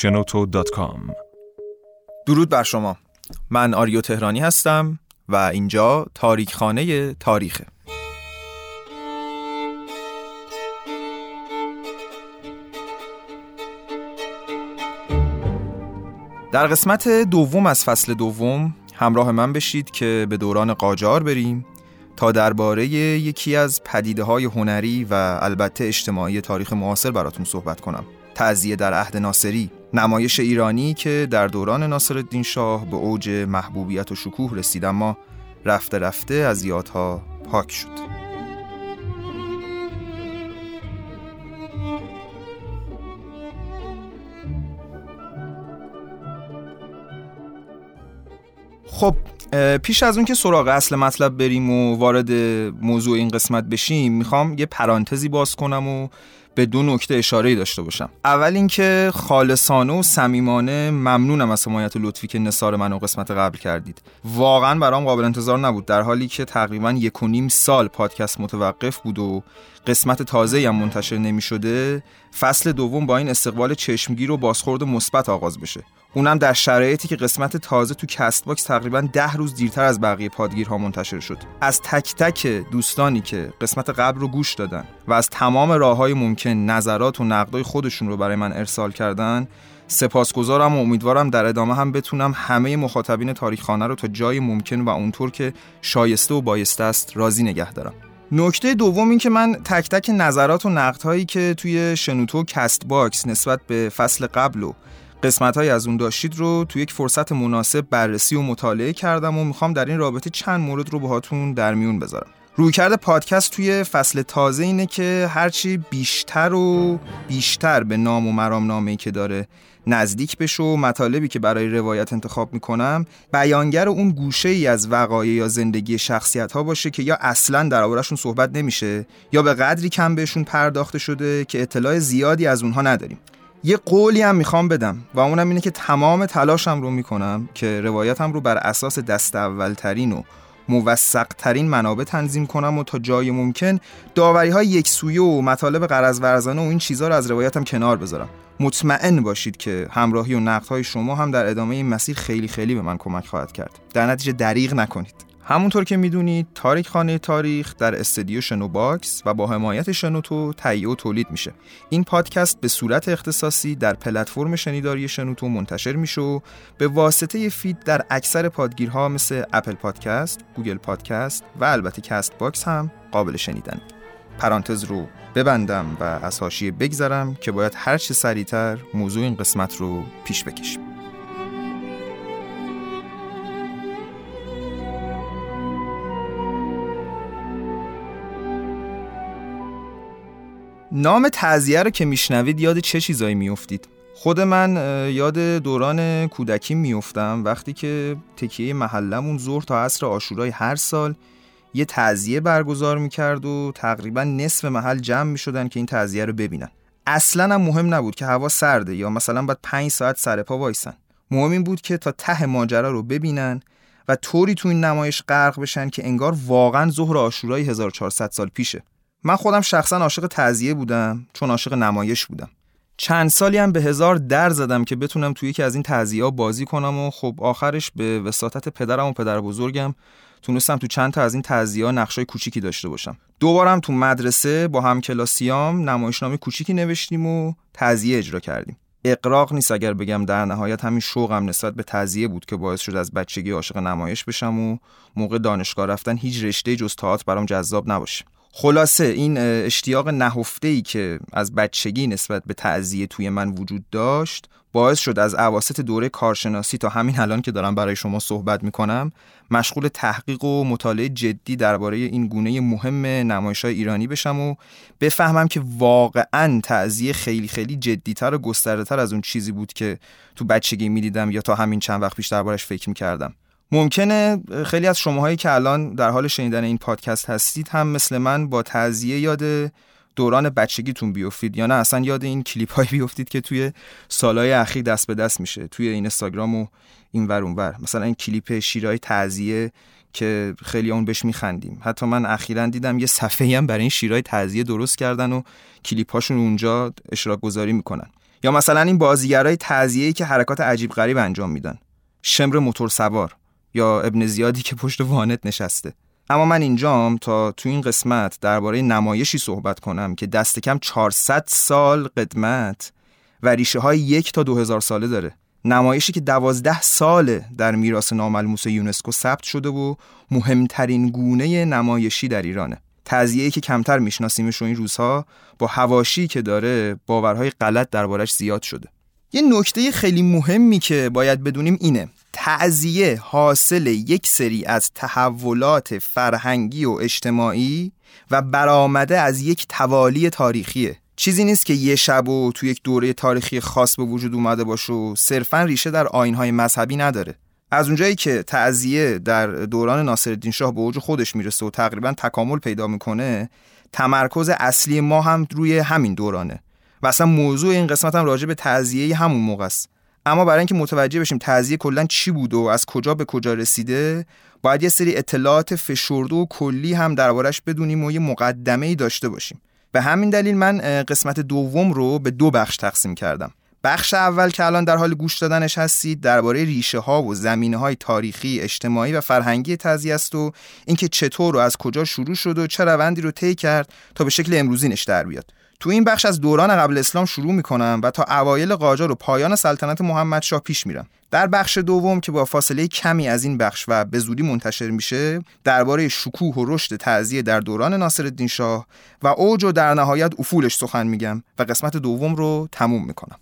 shenoto.com درود بر شما. من آریو تهرانی هستم و اینجا تاریک خانه تاریخه. در قسمت دوم از فصل دوم همراه من بشید که به دوران قاجار بریم تا درباره یکی از پدیده های هنری و البته اجتماعی تاریخ معاصر براتون صحبت کنم. تعذیه در عهد ناصری. نمایش ایرانی که در دوران ناصرالدین شاه به اوج محبوبیت و شکوه رسید اما رفته رفته از یادها پاک شد. خب پیش از اون که سراغ اصل مطلب بریم و وارد موضوع این قسمت بشیم می‌خوام یه پرانتزی باز کنم و به دو نکته اشاره داشته باشم. اول اینکه خالصانه و صمیمانه ممنونم از حمایت لطفی که نثار من و قسمت قبل کردید. واقعا برام قابل انتظار نبود در حالی که تقریبا یک و نیم سال پادکست متوقف بود و قسمت تازه هم منتشر نمی شد فصل دوم با این استقبال چشمگیر و بازخورد مثبت آغاز بشه. اونم در شرایطی که قسمت تازه تو Castbox تقریبا ده روز دیرتر از بقیه پادگیرها منتشر شد. از تک تک دوستانی که قسمت قبل رو گوش دادن و از تمام راه های ممکن نظرات و نقدای خودشون رو برای من ارسال کردن سپاسگزارم و امیدوارم در ادامه هم بتونم همه مخاطبین تاریخخانه رو تا جای ممکن و اونطور که شایسته و بایسته است راضی نگه دارم. نکته دوم این که من تک تک نظرات و نقدهایی که توی شنوتو و کست باکس نسبت به فصل قبل و قسمت های از اون داشتید رو تو یک فرصت مناسب بررسی و مطالعه کردم و می‌خوام در این رابطه چند مورد رو باهاتون در میون بذارم. رویکرد پادکست توی فصل تازه اینه که هرچی بیشتر و بیشتر به نام و مرام که داره نزدیک بشه و مطالبی که برای روایت انتخاب می‌کنم بیانگر اون گوشه ای از وقایع یا زندگی شخصیت ها باشه که یا اصلا در صحبت نمیشه یا به قدری کم بهشون پرداخته شده که اطلاع زیادی از اونها نداریم. یه قولی هم می‌خوام بدم و اونم اینه که تمام تلاشم رو می‌کنم که روایتم رو بر اساس دست اولترین و موثق ترین منابع تنظیم کنم و تا جای ممکن داوری های یک سویه و مطالب غرض ورزانه و این چیزها رو از روایتم کنار بذارم. مطمئن باشید که همراهی و نقد های شما هم در ادامه این مسیر خیلی خیلی به من کمک خواهد کرد. در نتیجه دریغ نکنید. همونطور که می‌دونید تاریکخانه تاریخ در استدیو شنوباکس و با حمایت شنوتو تهیه و تولید میشه. این پادکست به صورت اختصاصی در پلتفرم شنیداری شنوتو منتشر میشه و به واسطه فید در اکثر پادگیرها مثل اپل پادکست، گوگل پادکست و البته کست باکس هم قابل شنیدن پرانتز رو ببندم و از حاشیه بگذرم که باید هر چه سریعتر موضوع این قسمت رو پیش بکشیم. نام تعذیه رو که میشنوید یاد چه چیزایی میافتید؟ خود من یاد دوران کودکی میافتم وقتی که تکیه محلمون ظهر تا عصر آشورای هر سال یه تعذیه برگزار می‌کرد و تقریبا نصف محل جمع می‌شدن که این تعذیه رو ببینن. اصلا هم مهم نبود که هوا سرده یا مثلا باید پنج ساعت سر پا وایسن. مهم این بود که تا ته ماجرا رو ببینن و طوری تو این نمایش غرق بشن که انگار واقعا ظهر آشورای 1400 سال پیشه. من خودم شخصا عاشق تعذیه بودم چون عاشق نمایش بودم. چند سالی هم به هزار در زدم که بتونم توی یکی از این تعذیه بازی کنم و خب آخرش به وساطت پدرم و پدر بزرگم تونستم تو چند تا از این تعذیه ها نقشای کوچیکی داشته باشم. دوبارم تو مدرسه با هم کلاسیام نمایشنامه کوچیکی نوشتیم و تعذیه اجرا کردیم. اقراق نیست اگر بگم در نهایت همین شوقم نسبت به تعذیه بود که باعث شد از بچگی عاشق نمایش بشم و موقع دانشگاه رفتن هیچ رشته جز تئاتر برام جذاب نباشه. خلاصه این اشتیاق نهفته ای که از بچگی نسبت به تعذیه توی من وجود داشت باعث شد از عواست دوره کارشناسی تا همین الان که دارم برای شما صحبت می‌کنم مشغول تحقیق و مطالعه جدی درباره این گونه مهم نمایش های ایرانی بشم و بفهمم که واقعا تعذیه خیلی خیلی جدیتر و گسترده از اون چیزی بود که تو بچگی می‌دیدم یا تا همین چند وقت پیش دربارش فکر می‌کردم. ممکنه خیلی از شماهایی که الان در حال شنیدن این پادکست هستید هم مثل من با تعذیه یاد دوران بچگیتون بیفتید یا نه؟ اصلا یاد این کلیپ هایی بیفتید که توی سالهای اخیر دست به دست میشه توی این اینستاگرام و این ور اون ور. مثلا این کلیپ شیرای تعذیه که خیلی اون بهش میخندیم. حتی من اخیرا دیدم یه صفحه هم برای این شیرای تعذیه درست کردن و کلیپ هاشون اونجا اشراق گذاری می‌کنن. یا مثلا این بازیگرای تعزیه‌ای که حرکات عجیب غریب انجام میدن. شمر موتور سوار یا ابن زیادی که پشت وانت نشسته. اما من اینجام تا تو این قسمت درباره نمایشی صحبت کنم که دست کم 400 سال قدمت و ریشه های یک تا دو هزار ساله داره. نمایشی که دوازده ساله در میراث ناملموس یونسکو ثبت شده و مهمترین گونه نمایشی در ایرانه. تزیهی که کمتر میشناسیمش و این روزها با هواشی که داره باورهای غلط دربارش زیاد شده. یه نکته خیلی مهمی که باید بدونیم اینه. تعذیه حاصل یک سری از تحولات فرهنگی و اجتماعی و برآمده از یک توالی تاریخیه. چیزی نیست که یه شب و تو یک دوره تاریخی خاص به وجود اومده باشه و صرفا ریشه در آینهای مذهبی نداره. از اونجایی که تعذیه در دوران ناصرالدین شاه به اوج خودش می‌رسه و تقریبا تکامل پیدا می‌کنه تمرکز اصلی ما هم روی همین دورانه. و اصلا موضوع این قسمت هم راجع به تعذیه همون موقع است. اما برای اینکه متوجه بشیم تعذیه کلا چی بود و از کجا به کجا رسیده باید یه سری اطلاعات فشرده و کلی هم دربارش بدونیم و یه مقدمه ای داشته باشیم. به همین دلیل من قسمت دوم رو به دو بخش تقسیم کردم. بخش اول که الان در حال گوش دادنش هستید درباره ریشه ها و زمینه های تاریخی، اجتماعی و فرهنگی تزیه است و اینکه چطور و از کجا شروع شد و چه روندی رو طی کرد تا به شکل امروزینش در بیاد. تو این بخش از دوران قبل اسلام شروع می‌کنم و تا اوایل قاجار و پایان سلطنت محمد شاه پیش میرم. در بخش دوم که با فاصله کمی از این بخش و به زودی منتشر میشه درباره شکوه و رشد تعزیه در دوران ناصرالدین شاه و اوج و در نهایت افولش سخن میگم و قسمت دوم رو تموم می‌کنم.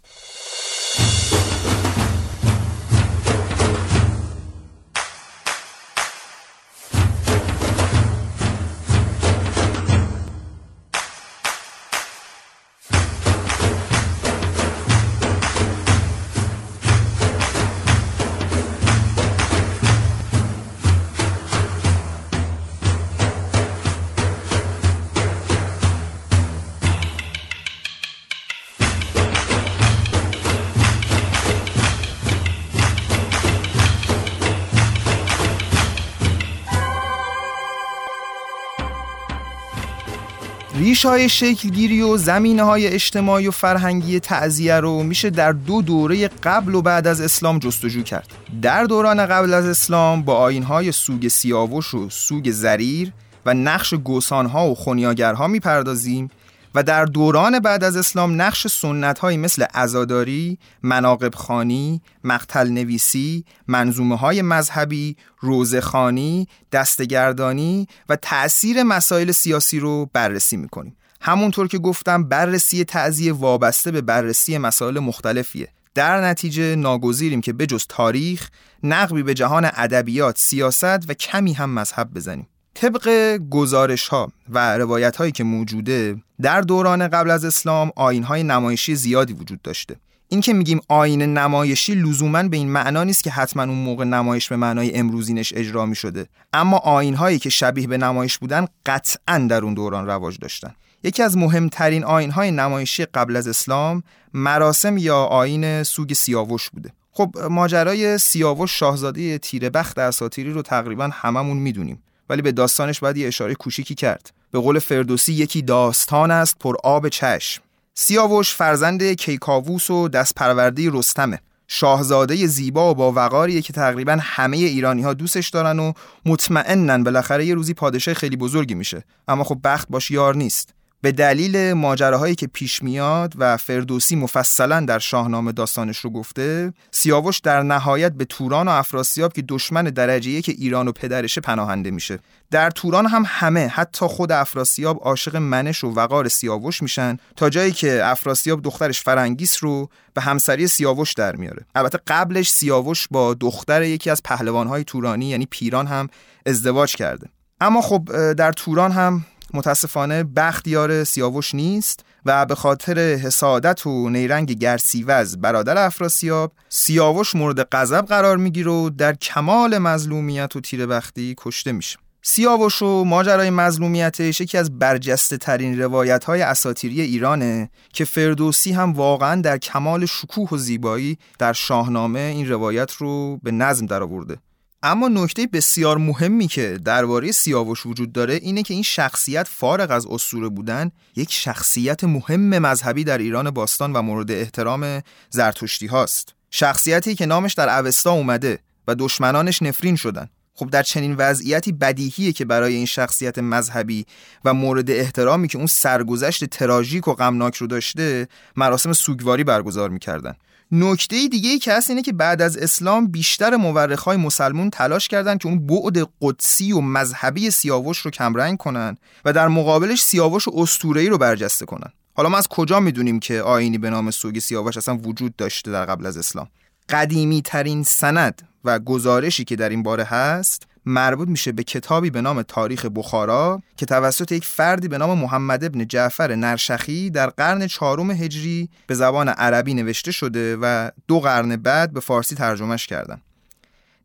ریش های شکلگیری و زمینه های اجتماعی و فرهنگی تعذیه رو میشه در دو دوره قبل و بعد از اسلام جستجو کرد. در دوران قبل از اسلام با آین های سوگ سیاوش و سوگ زریر و نقش گوسان ها و خونیاگرها می‌پردازیم و در دوران بعد از اسلام نقش سنت های مثل ازاداری، مناقب خانی، مقتل نویسی، منظومه های مذهبی، روزخانی، دستگردانی و تأثیر مسائل سیاسی رو بررسی می‌کنیم. همونطور که گفتم بررسی تعذیه وابسته به بررسی مسائل مختلفیه. در نتیجه ناگزیریم که بجز تاریخ نقبی به جهان ادبیات، سیاست و کمی هم مذهب بزنیم. طبق گزارش ها و روایت هایی که موجوده در دوران قبل از اسلام آین های نمایشی زیادی وجود داشته. این که میگیم آین نمایشی لزوما به این معنا نیست که حتما اون موقع نمایش به معنای امروزینش اجرا می شده اما آین هایی که شبیه به نمایش بودن قطعا در اون دوران رواج داشتن. یکی از مهمترین آین های نمایشی قبل از اسلام مراسم یا آین سوگ سیاوش بوده. خب ماجرای سیاوش شاهزاده تیره بخت اساطیری رو تقریبا هممون می‌دونیم. ولی به داستانش باید یه اشاره کوچیکی کرد. به قول فردوسی یکی داستان است پر آب چشم. سیاوش فرزند کیکاووس و دست پرورده رستمه. شاهزاده زیبا و با وقاریه که تقریبا همه ایرانی ها دوستش دارن و مطمئنن بالاخره یه روزی پادشاه خیلی بزرگی میشه. اما خب بخت باش یار نیست. به دلیل ماجراهایی که پیش میاد و فردوسی مفصلا در شاهنامه داستانش رو گفته سیاوش در نهایت به توران و افراسیاب که دشمن درجه که ایران و پدرشه پناهنده میشه. در توران هم همه حتی خود افراسیاب عاشق منش و وقار سیاوش میشن تا جایی که افراسیاب دخترش فرنگیس رو به همسری سیاوش در میاره. البته قبلش سیاوش با دختر یکی از پهلوانهای تورانی یعنی پیران هم ازدواج کرده. اما خب در توران هم متاسفانه بختیار سیاوش نیست و به خاطر حسادت و نیرنگ گرسیوز برادر افراسیاب سیاوش مورد غضب قرار می‌گیره و در کمال مظلومیت و تیر بختی کشته میشه سیاوش و ماجرای مظلومیتش یکی از برجسته ترین روایت های اساتیری ایرانه که فردوسی هم واقعا در کمال شکوه و زیبایی در شاهنامه این روایت رو به نظم درآورده. اما نکته بسیار مهمی که درباره سیاوش وجود داره اینه که این شخصیت فارغ از اسطوره بودن یک شخصیت مهم مذهبی در ایران باستان و مورد احترام زرتشتی هاست. شخصیتی که نامش در اوستا اومده و دشمنانش نفرین شدن. خب در چنین وضعیتی بدیهیه که برای این شخصیت مذهبی و مورد احترامی که اون سرگذشت تراژیک و غمناک رو داشته مراسم سوگواری برگزار می‌کردن. نکته دیگه ای که هست اینه که بعد از اسلام بیشتر مورخای مسلمون تلاش کردند که اون بعد قدسی و مذهبی سیاوش رو کمرنگ کنن و در مقابلش سیاوش اسطوره‌ای رو برجسته کنن. حالا ما از کجا می‌دونیم که آینی به نام سوگ سیاوش اصلا وجود داشته در قبل از اسلام؟ قدیمی ترین سند و گزارشی که در این باره هست مربوط میشه به کتابی به نام تاریخ بخارا که توسط یک فردی به نام محمد ابن جعفر نرشخی در قرن چهارم هجری به زبان عربی نوشته شده و دو قرن بعد به فارسی ترجمهش کردن.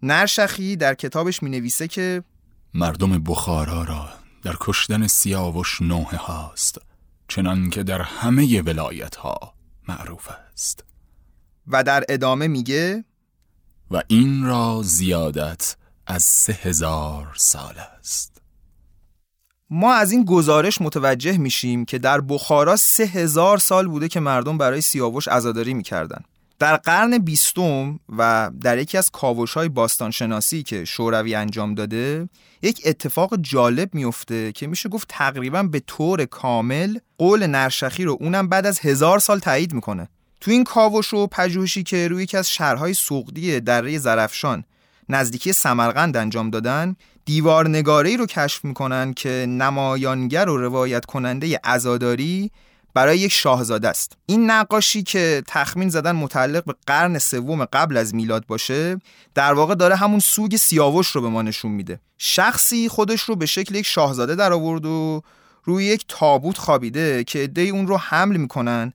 نرشخی در کتابش می نویسه که مردم بخارا را در کشتن سیاوش نوه هاست چنان که در همه ولایت ها معروف است. و در ادامه میگه و این را زیادت از سه هزار سال است. ما از این گزارش متوجه میشیم که در بخارا سه هزار سال بوده که مردم برای سیاوش عزاداری می‌کردن. در قرن بیستم و در یکی از کاوش های باستانشناسی که شوروی انجام داده یک اتفاق جالب میفته که میشه گفت تقریبا به طور کامل قول نرشخی رو اونم بعد از هزار سال تایید می‌کنه. تو این کاوش و پژوهشی که روی یکی از شهرهای سوقدی دره زرفشان نزدیکی سمرقند انجام دادن دیوار نگاری رو کشف می‌کنن که نمایانگر و روایت کننده ازاداری برای یک شاهزاده است. این نقاشی که تخمین زدن متعلق به قرن سوم قبل از میلاد باشه در واقع داره همون سوگ سیاوش رو به ما نشون میده. شخصی خودش رو به شکل یک شاهزاده در آورد و روی یک تابوت خوابیده که عدهای اون رو حمل می‌کنن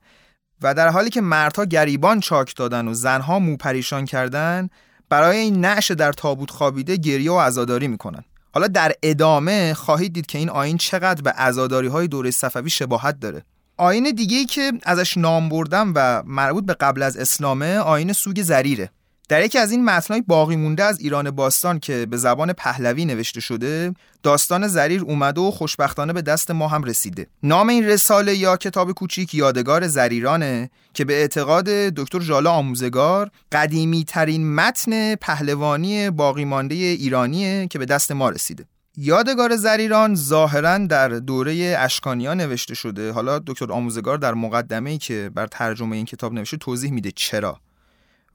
و در حالی که مردها گریبان چاک دادن و زنها مو پریشان کردن برای این نعش در تابوت خوابیده گریه و عزاداری می‌کنن. حالا در ادامه خواهید دید که این آین چقدر به عزاداری های دوره صفوی شباهت داره. آین دیگه ای که ازش نام بردم و مربوط به قبل از اسلامه آین سوگ زریره. در یکی از این متنای باقی مونده از ایران باستان که به زبان پهلوی نوشته شده داستان زریر اومده و خوشبختانه به دست ما هم رسیده. نام این رساله یا کتاب کوچیک یادگار زریرانه که به اعتقاد دکتر ژالا آموزگار قدیمی ترین متن پهلوانی باقی مانده ایرانیه که به دست ما رسیده. یادگار زریران ظاهرا در دوره اشکانیا نوشته شده. حالا دکتر آموزگار در مقدمه که بر ترجمه این کتاب نوشته توضیح میده چرا.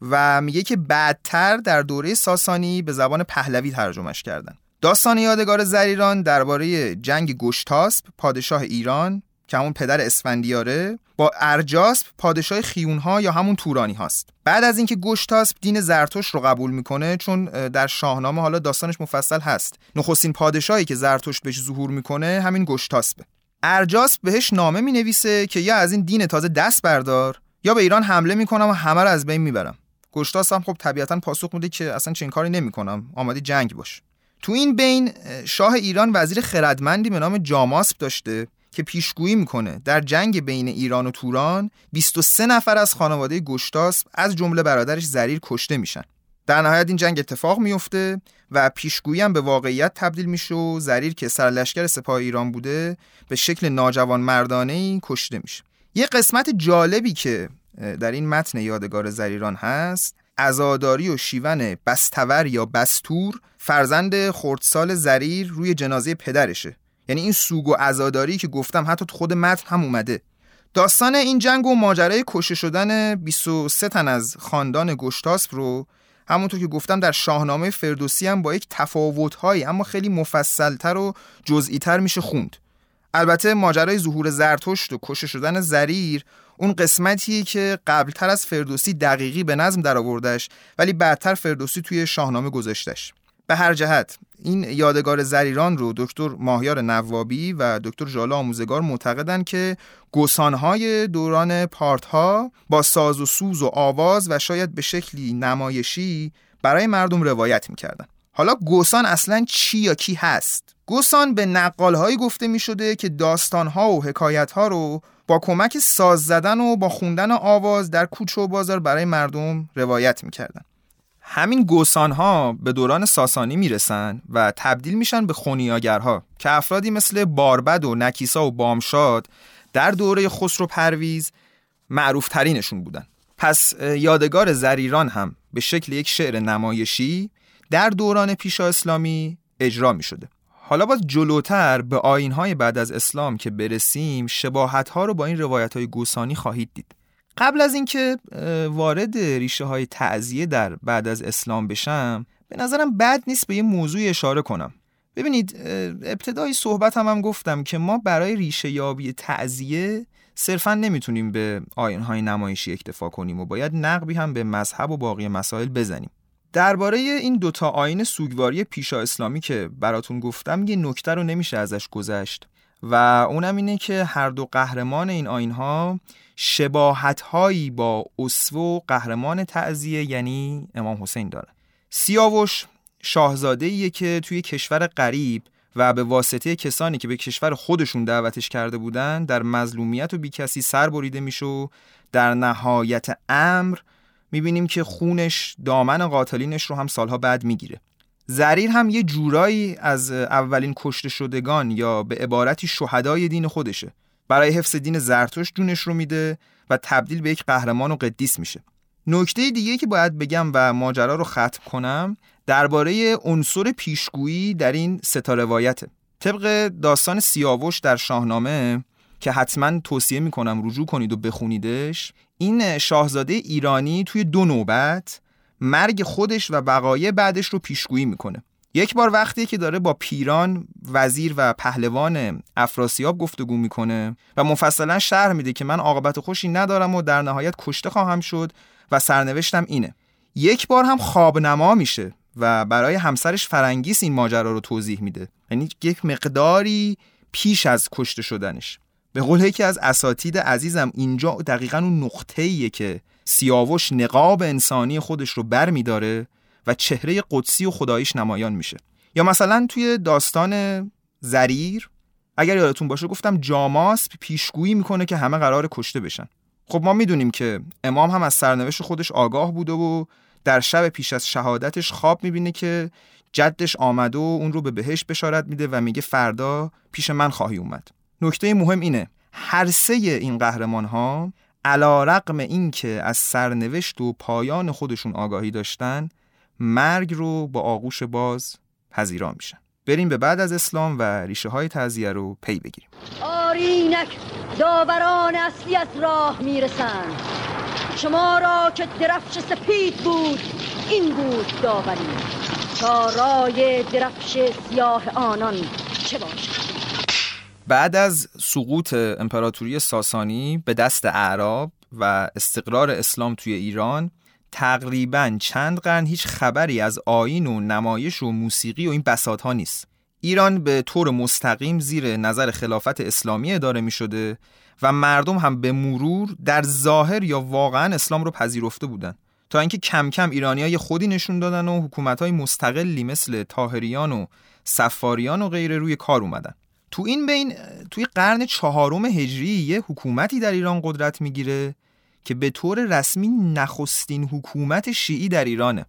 و میگه که بعدتر در دوره ساسانی به زبان پهلوی ترجمهش کردن. داستان یادگار زریران درباره جنگ گشتاسپ پادشاه ایران که همون پدر اسفندیاره با ارجاسپ پادشاه خیونها یا همون تورانی هاست. بعد از اینکه گشتاسپ دین زرتوش رو قبول می‌کنه چون در شاهنامه حالا داستانش مفصل هست. نخستین پادشاهی که زرتوش بهش ظهور می‌کنه همین گشتاسپه. ارجاسپ بهش نامه می‌نویسه که یا از این دین تازه دست بردار یا به ایران حمله می‌کنم و همه رو از بین می‌برم. گشتاس هم خب طبیعتا پاسخ میده که اصلا چنین کاری نمی‌کنم. آماده جنگ باش. تو این بین شاه ایران وزیر خردمندی به نام جاماسب داشته که پیشگویی می‌کنه. در جنگ بین ایران و توران 23 نفر از خانواده گشتاس از جمله برادرش زریر کشته میشن. در نهایت این جنگ اتفاق میفته و پیشگویی هم به واقعیت تبدیل میشه و زریر که سرلشکر سپاه ایران بوده به شکل ناجوان مردانه کشته میشه. یه قسمت جالبی که در این متن یادگار زریران هست ازاداری و شیون بستور یا بستور فرزند خردسال زریر روی جنازه پدرشه. یعنی این سوگ و ازاداری که گفتم حتی خود متن هم اومده. داستان این جنگ و ماجرای کشته شدن 23 تن از خاندان گشتاسپ رو همونطور که گفتم در شاهنامه فردوسی هم با یک تفاوتهایی اما خیلی مفصلتر و جزئیتر میشه خوند. البته ماجرای ظهور زرتشت و کشته شدن زریر اون قسمتیه که قبلتر از فردوسی دقیقی به نظم در آوردش ولی بعدتر فردوسی توی شاهنامه گذاشتش به هر جهت این یادگار زریران رو دکتر ماهیار نوابی و دکتر ژالا آموزگار معتقدن که گسانهای دوران پارتها با ساز و سوز و آواز و شاید به شکلی نمایشی برای مردم روایت می‌کردن حالا گوسان اصلا چی یا کی هست؟ گوسان به نقالهایی گفته می شده که داستانها و حکایتها رو با کمک ساز زدن و با خوندن آواز در کوچه و بازار برای مردم روایت می‌کردن. همین گوسان ها به دوران ساسانی می‌رسن و تبدیل میشن به خونیاگرها که افرادی مثل باربد و نکیسا و بامشاد در دوره خسرو پرویز معروف ترینشون بودن. پس یادگار زریران هم به شکل یک شعر نمایشی در دوران پیشا اسلامی اجرا می شده حالا باز جلوتر به های بعد از اسلام که برسیم شباهت ها رو با این روایت های گوسانی خواهید دید. قبل از اینکه وارد ریشه های تعذیه در بعد از اسلام بشم به نظرم بد نیست به یه موضوع اشاره کنم. ببینید ابتدای صحبت هم, هم گفتم که ما برای ریشه یابی تعذیه صرفا نمی‌تونیم به های نمایشی اکتفا کنیم و باید نقبی هم به مذهب و باقی مسائل بزنیم. درباره این دوتا آین سوگواری پیشا اسلامی که براتون گفتم یه نکته رو نمیشه ازش گذشت و اونم اینه که هر دو قهرمان این آین ها شباهت هایی با اسو قهرمان تعذیه یعنی امام حسین داره. سیاوش شاهزاده ایه که توی کشور غریب و به واسطه کسانی که به کشور خودشون دعوتش کرده بودن در مظلومیت و بیکسی سر بریده میشه در نهایت امر می‌بینیم که خونش دامن قاتلینش رو هم سالها بعد می‌گیره. زریر هم یه جورایی از اولین کشته شدگان یا به عبارتی شهدای دین خودشه. برای حفظ دین زرتوش جونش رو میده و تبدیل به یک قهرمان و قدیس میشه. نکته دیگه که باید بگم و ماجرا رو ختم کنم درباره عنصر پیشگویی در این ستا روایته. طبق داستان سیاوش در شاهنامه که حتما توصیه می‌کنم رجوع کنید و بخونیدش این شاهزاده ایرانی توی دو نوبت مرگ خودش و بقایه بعدش رو پیشگویی می‌کنه. یک بار وقتی که داره با پیران وزیر و پهلوان افراسیاب گفتگو می‌کنه و مفصلا شرح میده که من عاقبت خوشی ندارم و در نهایت کشته خواهم شد و سرنوشتم اینه. یک بار هم خواب نما میشه و برای همسرش فرنگیس این ماجرا رو توضیح میده. یعنی یک مقداری پیش از کشته شدنش. به قول یکی از اساتید عزیزم اینجا دقیقا اون نقطه‌ایه که سیاوش نقاب انسانی خودش رو بر میداره و چهره قدسی و خداییش نمایان میشه. یا مثلا توی داستان زریر اگر یادتون باشه گفتم جاماس پیشگویی می‌کنه که همه قرار کشته بشن. خب ما می‌دونیم که امام هم از سرنوشت خودش آگاه بوده و در شب پیش از شهادتش خواب می‌بینه که جدش آمده و اون رو به بهش بشارت میده و میگه فردا پیش من خواهی اومد. نکته مهم اینه. هر سه این قهرمان ها علا رقم این که از سرنوشت و پایان خودشون آگاهی داشتن مرگ رو با آغوش باز پذیرا میشن. بریم به بعد از اسلام و ریشه های تزیه رو پی بگیریم. آرینک داوران اصلی از راه می‌رسند شما را که درفش سپید بود این بود داوری. تا رای درفش سیاه آنان چه باشد؟ بعد از سقوط امپراتوری ساسانی به دست اعراب و استقرار اسلام توی ایران تقریبا چند قرن هیچ خبری از آین و نمایش و موسیقی و این بساط ها نیست. ایران به طور مستقیم زیر نظر خلافت اسلامی اداره می شده و مردم هم به مرور در ظاهر یا واقعا اسلام رو پذیرفته بودن. تا اینکه کم کم های خودی نشون دادن و حکومت های مستقلی مثل تاهریان و سفاریان و غیره روی کار اومدن. تو این بین توی قرن چهارم هجری یه حکومتی در ایران قدرت می‌گیره که به طور رسمی نخستین حکومت شیعی در ایرانه.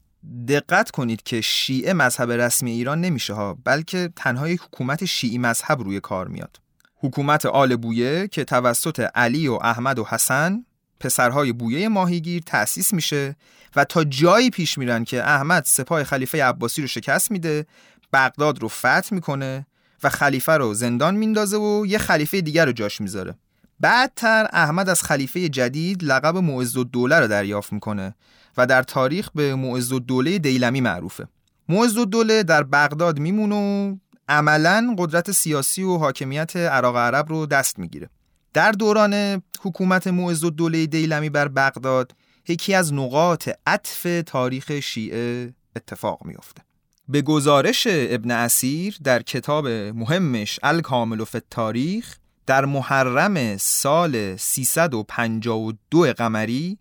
دقت کنید که شیعه مذهب رسمی ایران نمیشه ها بلکه تنها یک حکومت شیعی مذهب روی کار میاد. حکومت آل بویه که توسط علی و احمد و حسن پسرهای بویه ماهیگیر تأسیس میشه و تا جایی پیش میرن که احمد سپاه خلیفه عباسی رو شکست میده بغداد رو فتح می‌کنه و خلیفه رو زندان میندازه و یه خلیفه دیگر رو جاش می‌ذاره. بعدتر احمد از خلیفه جدید لقب معز الدوله رو دریافت می‌کنه و در تاریخ به معز الدوله دیلمی معروفه. معز الدوله در بغداد میمونه و عملا قدرت سیاسی و حاکمیت عراق عرب رو دست می‌گیره. در دوران حکومت معز الدوله دیلمی بر بغداد یکی از نقاط عطف تاریخ شیعه اتفاق میافته. به گزارش ابن اسیر در کتاب مهمش الکامل و تاریخ در محرم سال 352 قمری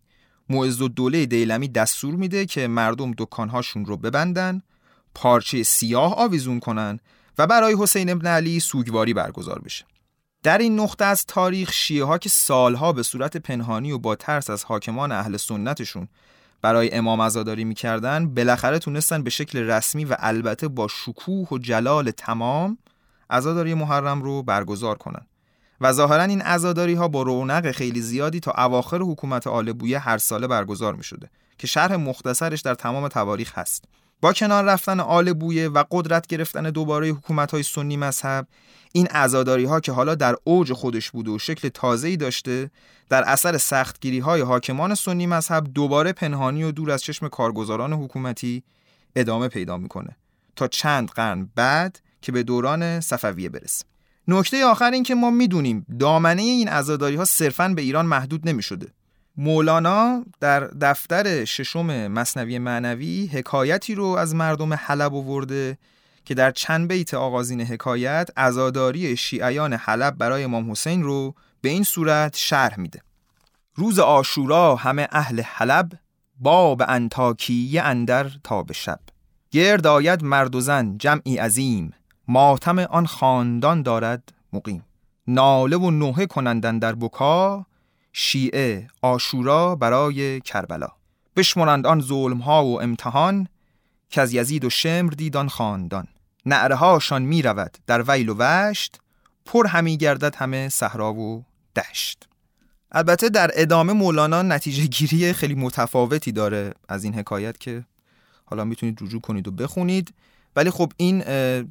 معز دوله دیلمی دستور میده که مردم دکانهاشون رو ببندن پارچه سیاه آویزون کنن و برای حسین ابن علی سوگواری برگزار بشه. در این نقطه از تاریخ شیعه ها که سالها به صورت پنهانی و با ترس از حاکمان اهل سنتشون برای امام عزاداری می‌کردن بالاخره تونستن به شکل رسمی و البته با شکوه و جلال تمام عزاداری محرم رو برگزار کنن. و ظاهرا این عزاداری ها با رونق خیلی زیادی تا اواخر حکومت آل بویه هر ساله برگزار می شده که شرح مختصرش در تمام تواریخ هست. با کنار رفتن آل بویه و قدرت گرفتن دوباره حکومت های سنی مذهب این عزاداری ها که حالا در اوج خودش بوده و شکل تازه‌ای داشته در اثر سختگیری های حاکمان سنی مذهب دوباره پنهانی و دور از چشم کارگزاران حکومتی ادامه پیدا می‌کنه تا چند قرن بعد که به دوران صفویه برسه نکته آخر این که ما می‌دونیم دامنه این عزاداری ها صرفا به ایران محدود نمی شده. مولانا در دفتر ششم مصنوی معنوی حکایتی رو از مردم حلب آورده که در چند بیت آغازین حکایت عزاداری شیعیان حلب برای امام حسین رو به این صورت شرح میده. روز آشورا همه اهل حلب باب انتاکیه اندر تا به شب. گرد آید مرد و زن جمعی عظیم. ماتم آن خاندان دارد مقیم. ناله و نوحه کنندن در بکا شیعه آشورا برای کربلا. بشمرند آن ظلم ها و امتحان که از یزید و شمر دیدان خاندان. نعره هاشان می رود در ویل و وشت پر همی گردد همه صحرا و دشت. البته در ادامه مولانا نتیجه گیری خیلی متفاوتی داره از این حکایت که حالا می‌تونید رجوع کنید و بخونید. ولی خب این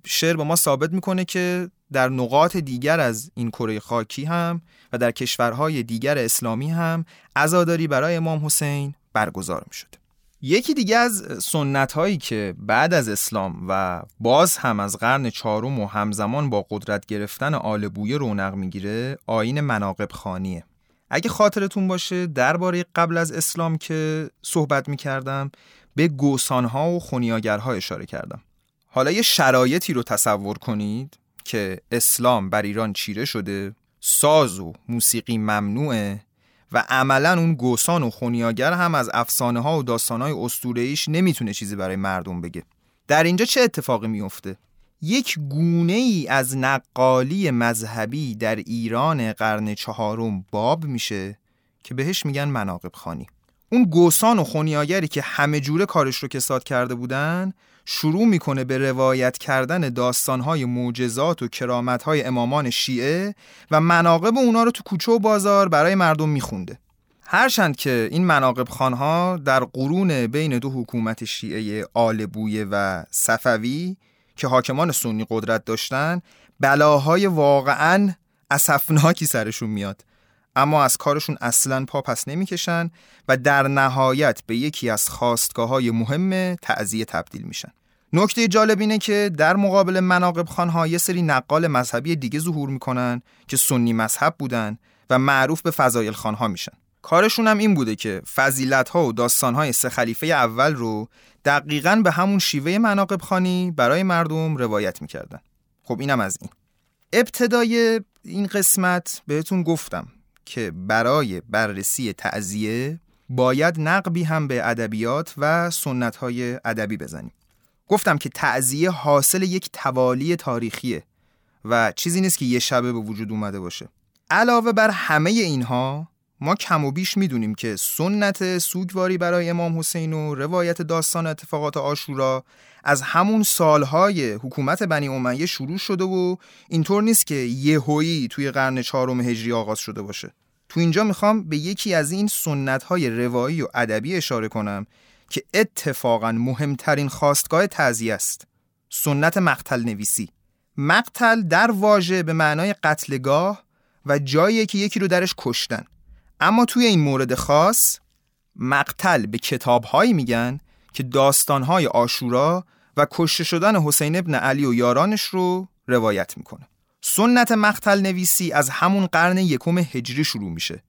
شعر به ما ثابت می‌کنه که در نقاط دیگر از این کره خاکی هم و در کشورهای دیگر اسلامی هم عزاداری برای امام حسین برگزار می یکی دیگه از سنت هایی که بعد از اسلام و باز هم از قرن چهارم و همزمان با قدرت گرفتن آل بویه رونق می‌گیره آین مناقب خانیه. اگه خاطرتون باشه درباره قبل از اسلام که صحبت می‌کردم به گوسانها و خونیاگرها اشاره کردم. حالا یه شرایطی رو تصور کنید که اسلام بر ایران چیره شده ساز و موسیقی ممنوعه و عملا اون گوسان و خونیاگر هم از افسانه ها و داستان های ایش نمی‌تونه چیزی برای مردم بگه در اینجا چه اتفاقی میفته؟ یک گونه ای از نقالی مذهبی در ایران قرن چهارم باب میشه که بهش میگن مناقب خانی اون گوسان و خونیاگری که همه جوره کارش رو کساد کرده بودن شروع می‌کنه به روایت کردن داستانهای معجزات و کرامتهای امامان شیعه و مناقب اونا رو تو کوچه و بازار برای مردم میخونده. هرچند که این مناقب خانها در قرون بین دو حکومت شیعه آل بویه و صفوی که حاکمان سنی قدرت داشتن بلاهای واقعا اسفناکی سرشون میاد. اما از کارشون اصلا پا پس نمی‌کشن و در نهایت به یکی از خواستگاه های مهم تعذیه تبدیل میشن. نکته جالب اینه که در مقابل مناقب خانها یه سری نقال مذهبی دیگه ظهور می‌کنن که سنی مذهب بودن و معروف به فضایل خانها میشن. کارشون هم این بوده که فضیلت ها و داستان های سه خلیفه اول رو دقیقا به همون شیوه مناقب خانی برای مردم روایت می‌کردن. خب اینم از این. ابتدای این قسمت بهتون گفتم که برای بررسی تعذیه باید نقبی هم به ادبیات و سنت های ادبی بزنیم. گفتم که تعذیه حاصل یک توالی تاریخیه و چیزی نیست که یه شبه به وجود اومده باشه. علاوه بر همه اینها ما کم و بیش می‌دونیم که سنت سوگواری برای امام حسین و روایت داستان اتفاقات آشورا از همون سالهای حکومت بنی امیه شروع شده و اینطور نیست که یهویی توی قرن چهارم هجری آغاز شده باشه. تو اینجا می‌خوام به یکی از این سنت های روایی و ادبی اشاره کنم که اتفاقا مهمترین خواستگاه تعذیه است. سنت مقتل نویسی مقتل در واژه به معنای قتلگاه و جایی که یکی رو درش کشتن. اما توی این مورد خاص مقتل به کتابهایی میگن که داستانهای آشورا و کشته شدن حسین ابن علی و یارانش رو روایت می‌کنه. سنت مقتل نویسی از همون قرن یکم هجری شروع میشه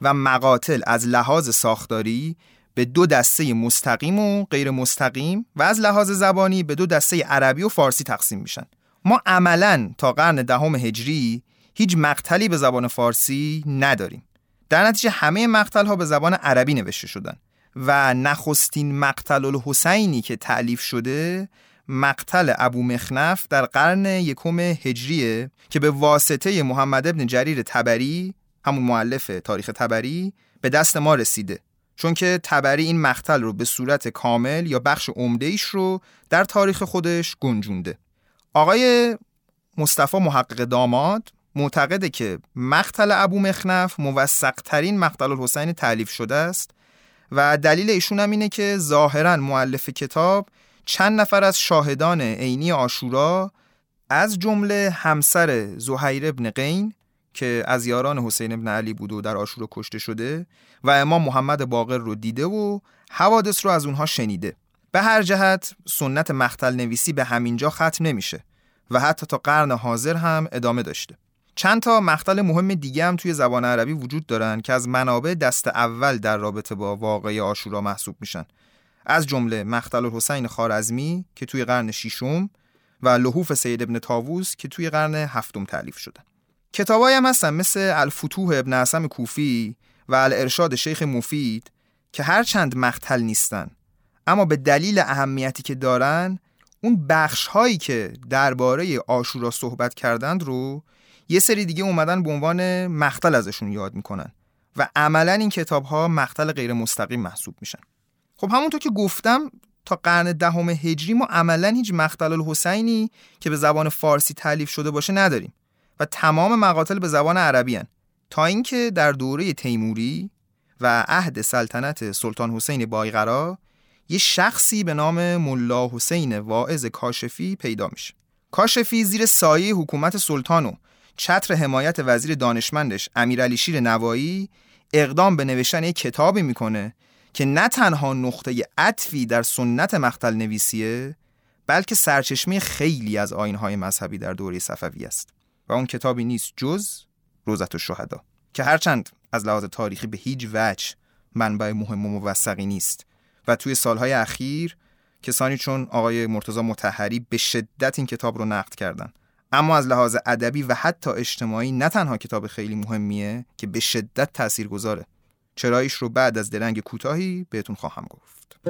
و مقاتل از لحاظ ساختاری به دو دسته مستقیم و غیر مستقیم و از لحاظ زبانی به دو دسته عربی و فارسی تقسیم میشن. ما عملا تا قرن دهم هجری هیچ مقتلی به زبان فارسی نداریم. در نتیجه همه مقتل ها به زبان عربی نوشته شدن و نخستین مقتل الحسینی که تعلیف شده مقتل ابو مخنف در قرن یکم هجریه که به واسطه محمد ابن جریر تبری همون معلف تاریخ تبری به دست ما رسیده. چون که تبری این مقتل رو به صورت کامل یا بخش عمده ایش رو در تاریخ خودش گنجونده. آقای مصطفی محقق داماد معتقده که مقتل ابو مخنف موثق ترین مقتل الحسین تعلیف شده است و دلیل ایشون هم اینه که ظاهرا معلف کتاب چند نفر از شاهدان عینی آشورا از جمله همسر زهیر ابن قین که از یاران حسین ابن علی بود و در آشورا کشته شده و امام محمد باقر رو دیده و حوادث رو از اونها شنیده. به هر جهت سنت مختل نویسی به همینجا ختم نمیشه و حتی تا قرن حاضر هم ادامه داشته. چند تا مختل مهم دیگه هم توی زبان عربی وجود دارن که از منابع دست اول در رابطه با واقعی آشورا محسوب میشن. از جمله مختل الحسین خارزمی که توی قرن ششم و لحوف سید ابن تاووس که توی قرن هفتم تعلیف شدن کتابایی هم هستن مثل الفتوح ابن عصم کوفی و الارشاد شیخ مفید که هر چند مختل نیستن اما به دلیل اهمیتی که دارن اون بخش هایی که درباره آشورا صحبت کردند رو یه سری دیگه اومدن به عنوان مختل ازشون یاد می‌کنن و عملا این کتاب ها مختل غیر مستقیم محسوب میشن خب همونطور که گفتم تا قرن دهم هجری ما عملا هیچ مختل الحسینی که به زبان فارسی تعلیف شده باشه نداریم و تمام مقاتل به زبان عربی هن. تا اینکه در دوره تیموری و عهد سلطنت سلطان حسین بایغرا یه شخصی به نام ملا حسین واعظ کاشفی پیدا میشه کاشفی زیر سایه حکومت سلطان و چتر حمایت وزیر دانشمندش امیرعلی شیر نوایی اقدام به نوشتن یک کتابی می‌کنه که نه تنها نقطه عطفی در سنت مختل نویسیه بلکه سرچشمه خیلی از آینهای مذهبی در دوره صفوی است. و اون کتابی نیست جز روزت و شهدا که هرچند از لحاظ تاریخی به هیچ وجه منبع مهم و موثقی نیست. و توی سالهای اخیر کسانی چون آقای مرتضی متحری به شدت این کتاب رو نقد کردن. اما از لحاظ ادبی و حتی اجتماعی نه تنها کتاب خیلی مهمیه که به شدت تأثیر گذاره چرایش رو بعد از درنگ کوتاهی بهتون خواهم گفت.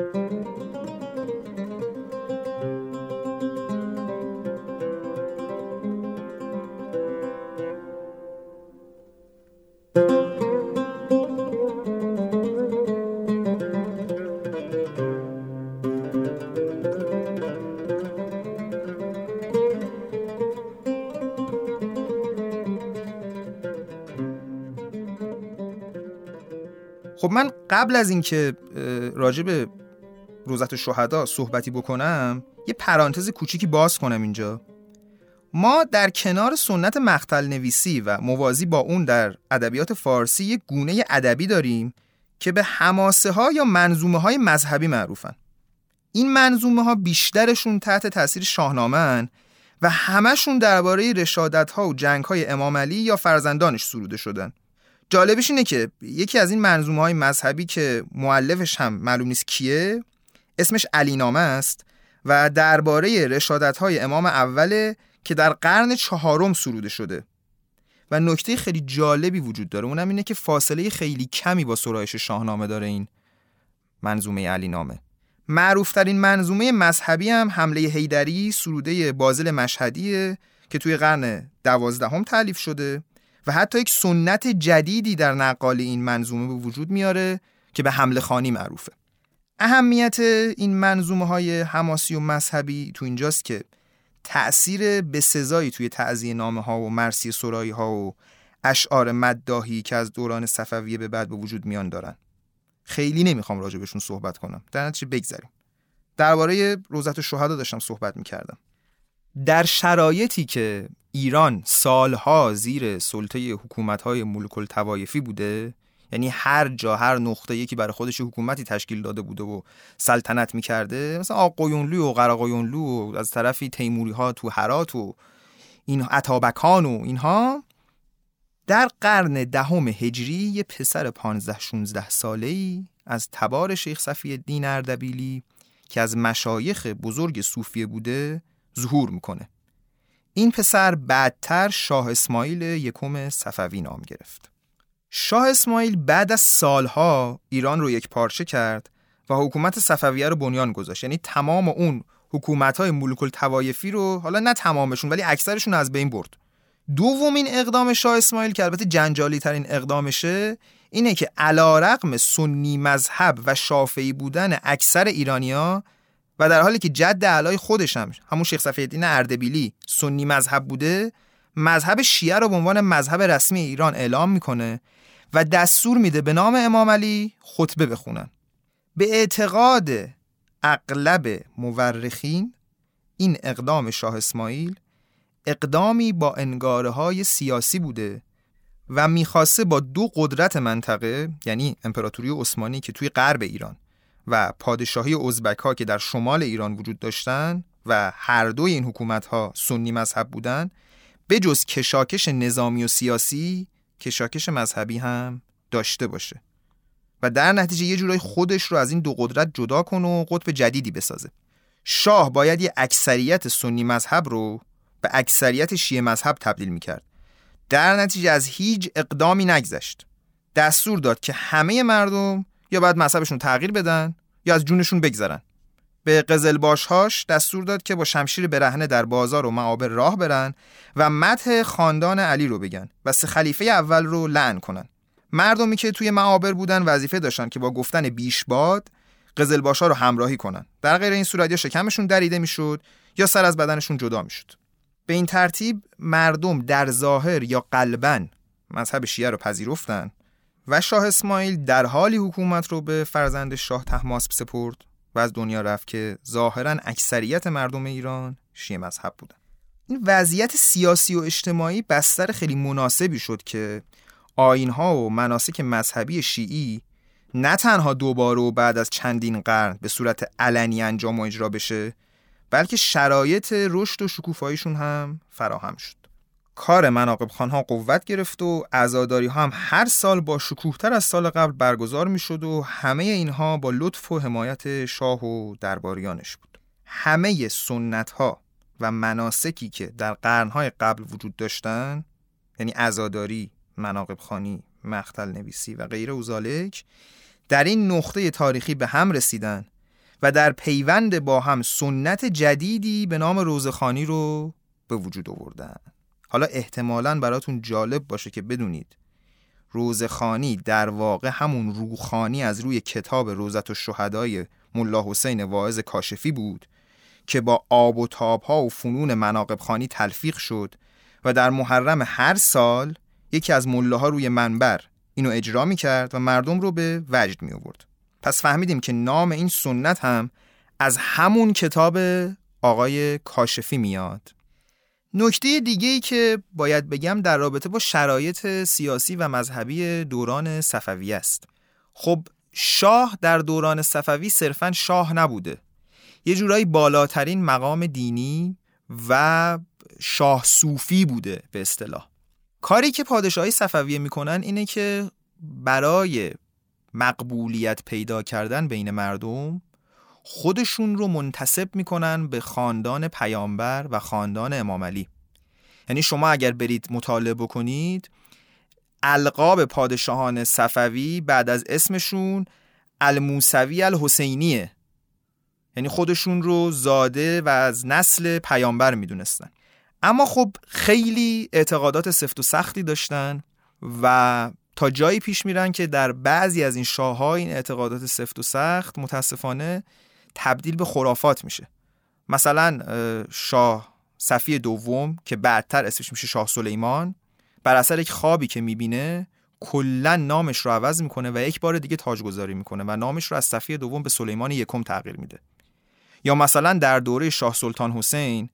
قبل از اینکه راجع به روزت شهدا صحبتی بکنم یه پرانتز کوچیکی باز کنم اینجا. ما در کنار سنت مختل نویسی و موازی با اون در ادبیات فارسی یه گونه ادبی داریم که به حماسه ها یا منظومه های مذهبی معروفن. این منظومه ها بیشترشون تحت تاثیر شاهنامه و همشون درباره رشادت ها و جنگ های امام علی یا فرزندانش سروده شدن. جالبش اینه که یکی از این منظومه های مذهبی که معلفش هم معلوم نیست کیه اسمش علی نامه است و درباره رشادت های امام اوله که در قرن چهارم سروده شده. و نکته خیلی جالبی وجود داره اونم اینه که فاصله خیلی کمی با سرایش شاهنامه داره این منظومه علی نامه. معروفترین منظومه مذهبی هم حمله هیدری سروده بازل مشهدیه که توی قرن دوازدهم تعلیف شده. و حتی یک سنت جدیدی در نقال این منظومه به وجود میاره که به حمله خانی معروفه. اهمیت این منظومه های حماسی و مذهبی تو اینجاست که تأثیر به سزایی توی تعذیه نامه ها و مرسی سرایی ها و اشعار مدداهی که از دوران صفویه به بعد به وجود میان دارن. خیلی نمی‌خوام راجع بهشون صحبت کنم. در نتیجه بگذریم. درباره روزت شهدا داشتم صحبت می‌کردم. در شرایطی که ایران سالها زیر سلطه حکومت‌های ملک التوایفی بوده یعنی هر جا هر نقطه یکی برای خودش حکومتی تشکیل داده بوده و سلطنت می‌کرده مثلا آقایونلو و قراقایونلو و از طرفی تیموری ها تو هرات و این عطابکان و اینها در قرن دهم هجری یه پسر 15 16 ساله ای از تبار شیخ صفی الدین اردبیلی که از مشایخ بزرگ صوفیه بوده ظهور می‌کنه. این پسر بعدتر شاه اسماعیل یکم صفوی نام گرفت. شاه اسماعیل بعد از سالها ایران رو یک پارچه کرد و حکومت صفویه رو بنیان گذاشت. یعنی تمام اون حکومت های ملوک التوایفی رو حالا نه تمامشون ولی اکثرشون از بین برد. دومین اقدام شاه اسماعیل که البته جنجالی ترین اقدامشه اینه که علا رقم سنی مذهب و شافعی بودن اکثر ایرانیا و در حالی که جد علای خودش هم همون شیخ صفیالدین اردبیلی سنی مذهب بوده مذهب شیعه رو به عنوان مذهب رسمی ایران اعلام می‌کنه و دستور میده به نام امام علی خطبه بخونن. به اعتقاد اغلب مورخین این اقدام شاه اسماعیل اقدامی با انگاره های سیاسی بوده و می‌خواسته با دو قدرت منطقه یعنی امپراتوری عثمانی که توی غرب ایران و پادشاهی ازبک ها که در شمال ایران وجود داشتن و هر دوی این حکومت ها سنی مذهب بودن به جز کشاکش نظامی و سیاسی کشاکش مذهبی هم داشته باشه. و در نتیجه یه جورای خودش رو از این دو قدرت جدا کنه و قطب جدیدی بسازه. شاه باید یه اکثریت سنی مذهب رو به اکثریت شیعه مذهب تبدیل می‌کرد. در نتیجه از هیچ اقدامی نگذشت. دستور داد که همه مردم یا باید مذهبشون تغییر بدن یا از جونشون بگذرن. به قزلباشهاش دستور داد که با شمشیر برهنه در بازار و معابر راه برن و متح خاندان علی رو بگن و سه خلیفه اول رو لعن کنن. مردمی که توی معابر بودن وظیفه داشتن که با گفتن بیشباد قزلباشا رو همراهی کنن. در غیر این صورت یا شکمشون دریده می‌شد یا سر از بدنشون جدا می‌شد. به این ترتیب مردم در ظاهر یا قلبا مذهب شیعه رو پذیرفتن و شاه اسماعیل در حالی حکومت رو به فرزند شاه تحماسب سپرد و از دنیا رفت که ظاهرا اکثریت مردم ایران شیعه مذهب بودن. این وضعیت سیاسی و اجتماعی بستر خیلی مناسبی شد که آینها و مناسک مذهبی شیعی نه تنها دوباره و بعد از چندین قرن به صورت علنی انجام و اجرا بشه بلکه شرایط رشد و شکوفاییشون هم فراهم شد. کار مناقب خانها قوت گرفت و عزاداری ها هم هر سال با شکوهتر از سال قبل برگزار می شد و همه اینها با لطف و حمایت شاه و درباریانش بود. همه سنت ها و مناسکی که در قرنهای قبل وجود داشتن یعنی عزاداری، مناقب خانی، مختل نویسی و غیره اوزالک در این نقطه تاریخی به هم رسیدن و در پیوند با هم سنت جدیدی به نام روزخانی رو به وجود آوردن. حالا احتمالا براتون جالب باشه که بدونید روزخانی در واقع همون روخانی از روی کتاب روزت و شهدای ملا حسین واعظ کاشفی بود که با آب و تاب ها و فنون مناقب خانی تلفیق شد و در محرم هر سال یکی از ملاها روی منبر اینو اجرا می کرد و مردم رو به وجد می آورد. پس فهمیدیم که نام این سنت هم از همون کتاب آقای کاشفی میاد نکته دیگه ای که باید بگم در رابطه با شرایط سیاسی و مذهبی دوران صفوی است. خب شاه در دوران صفوی صرفا شاه نبوده. یه جورایی بالاترین مقام دینی و شاه صوفی بوده به اصطلاح. کاری که پادشاهی صفویه می‌کنن اینه که برای مقبولیت پیدا کردن بین مردم خودشون رو منتصب می‌کنن به خاندان پیامبر و خاندان امام علی. یعنی شما اگر برید مطالعه بکنید القاب پادشاهان صفوی بعد از اسمشون الموسوی الحسینیه. یعنی خودشون رو زاده و از نسل پیامبر می‌دونستن. اما خب خیلی اعتقادات سفت و سختی داشتن و تا جایی پیش میرن که در بعضی از این شاه این اعتقادات سفت و سخت متاسفانه تبدیل به خرافات میشه. مثلا شاه صفی دوم که بعدتر اسمش میشه شاه سلیمان بر اثر یک خوابی که می‌بینه کلا نامش رو عوض می‌کنه و یک بار دیگه تاجگذاری می‌کنه و نامش رو از صفی دوم به سلیمان یکم تغییر میده. یا مثلا در دوره شاه سلطان حسین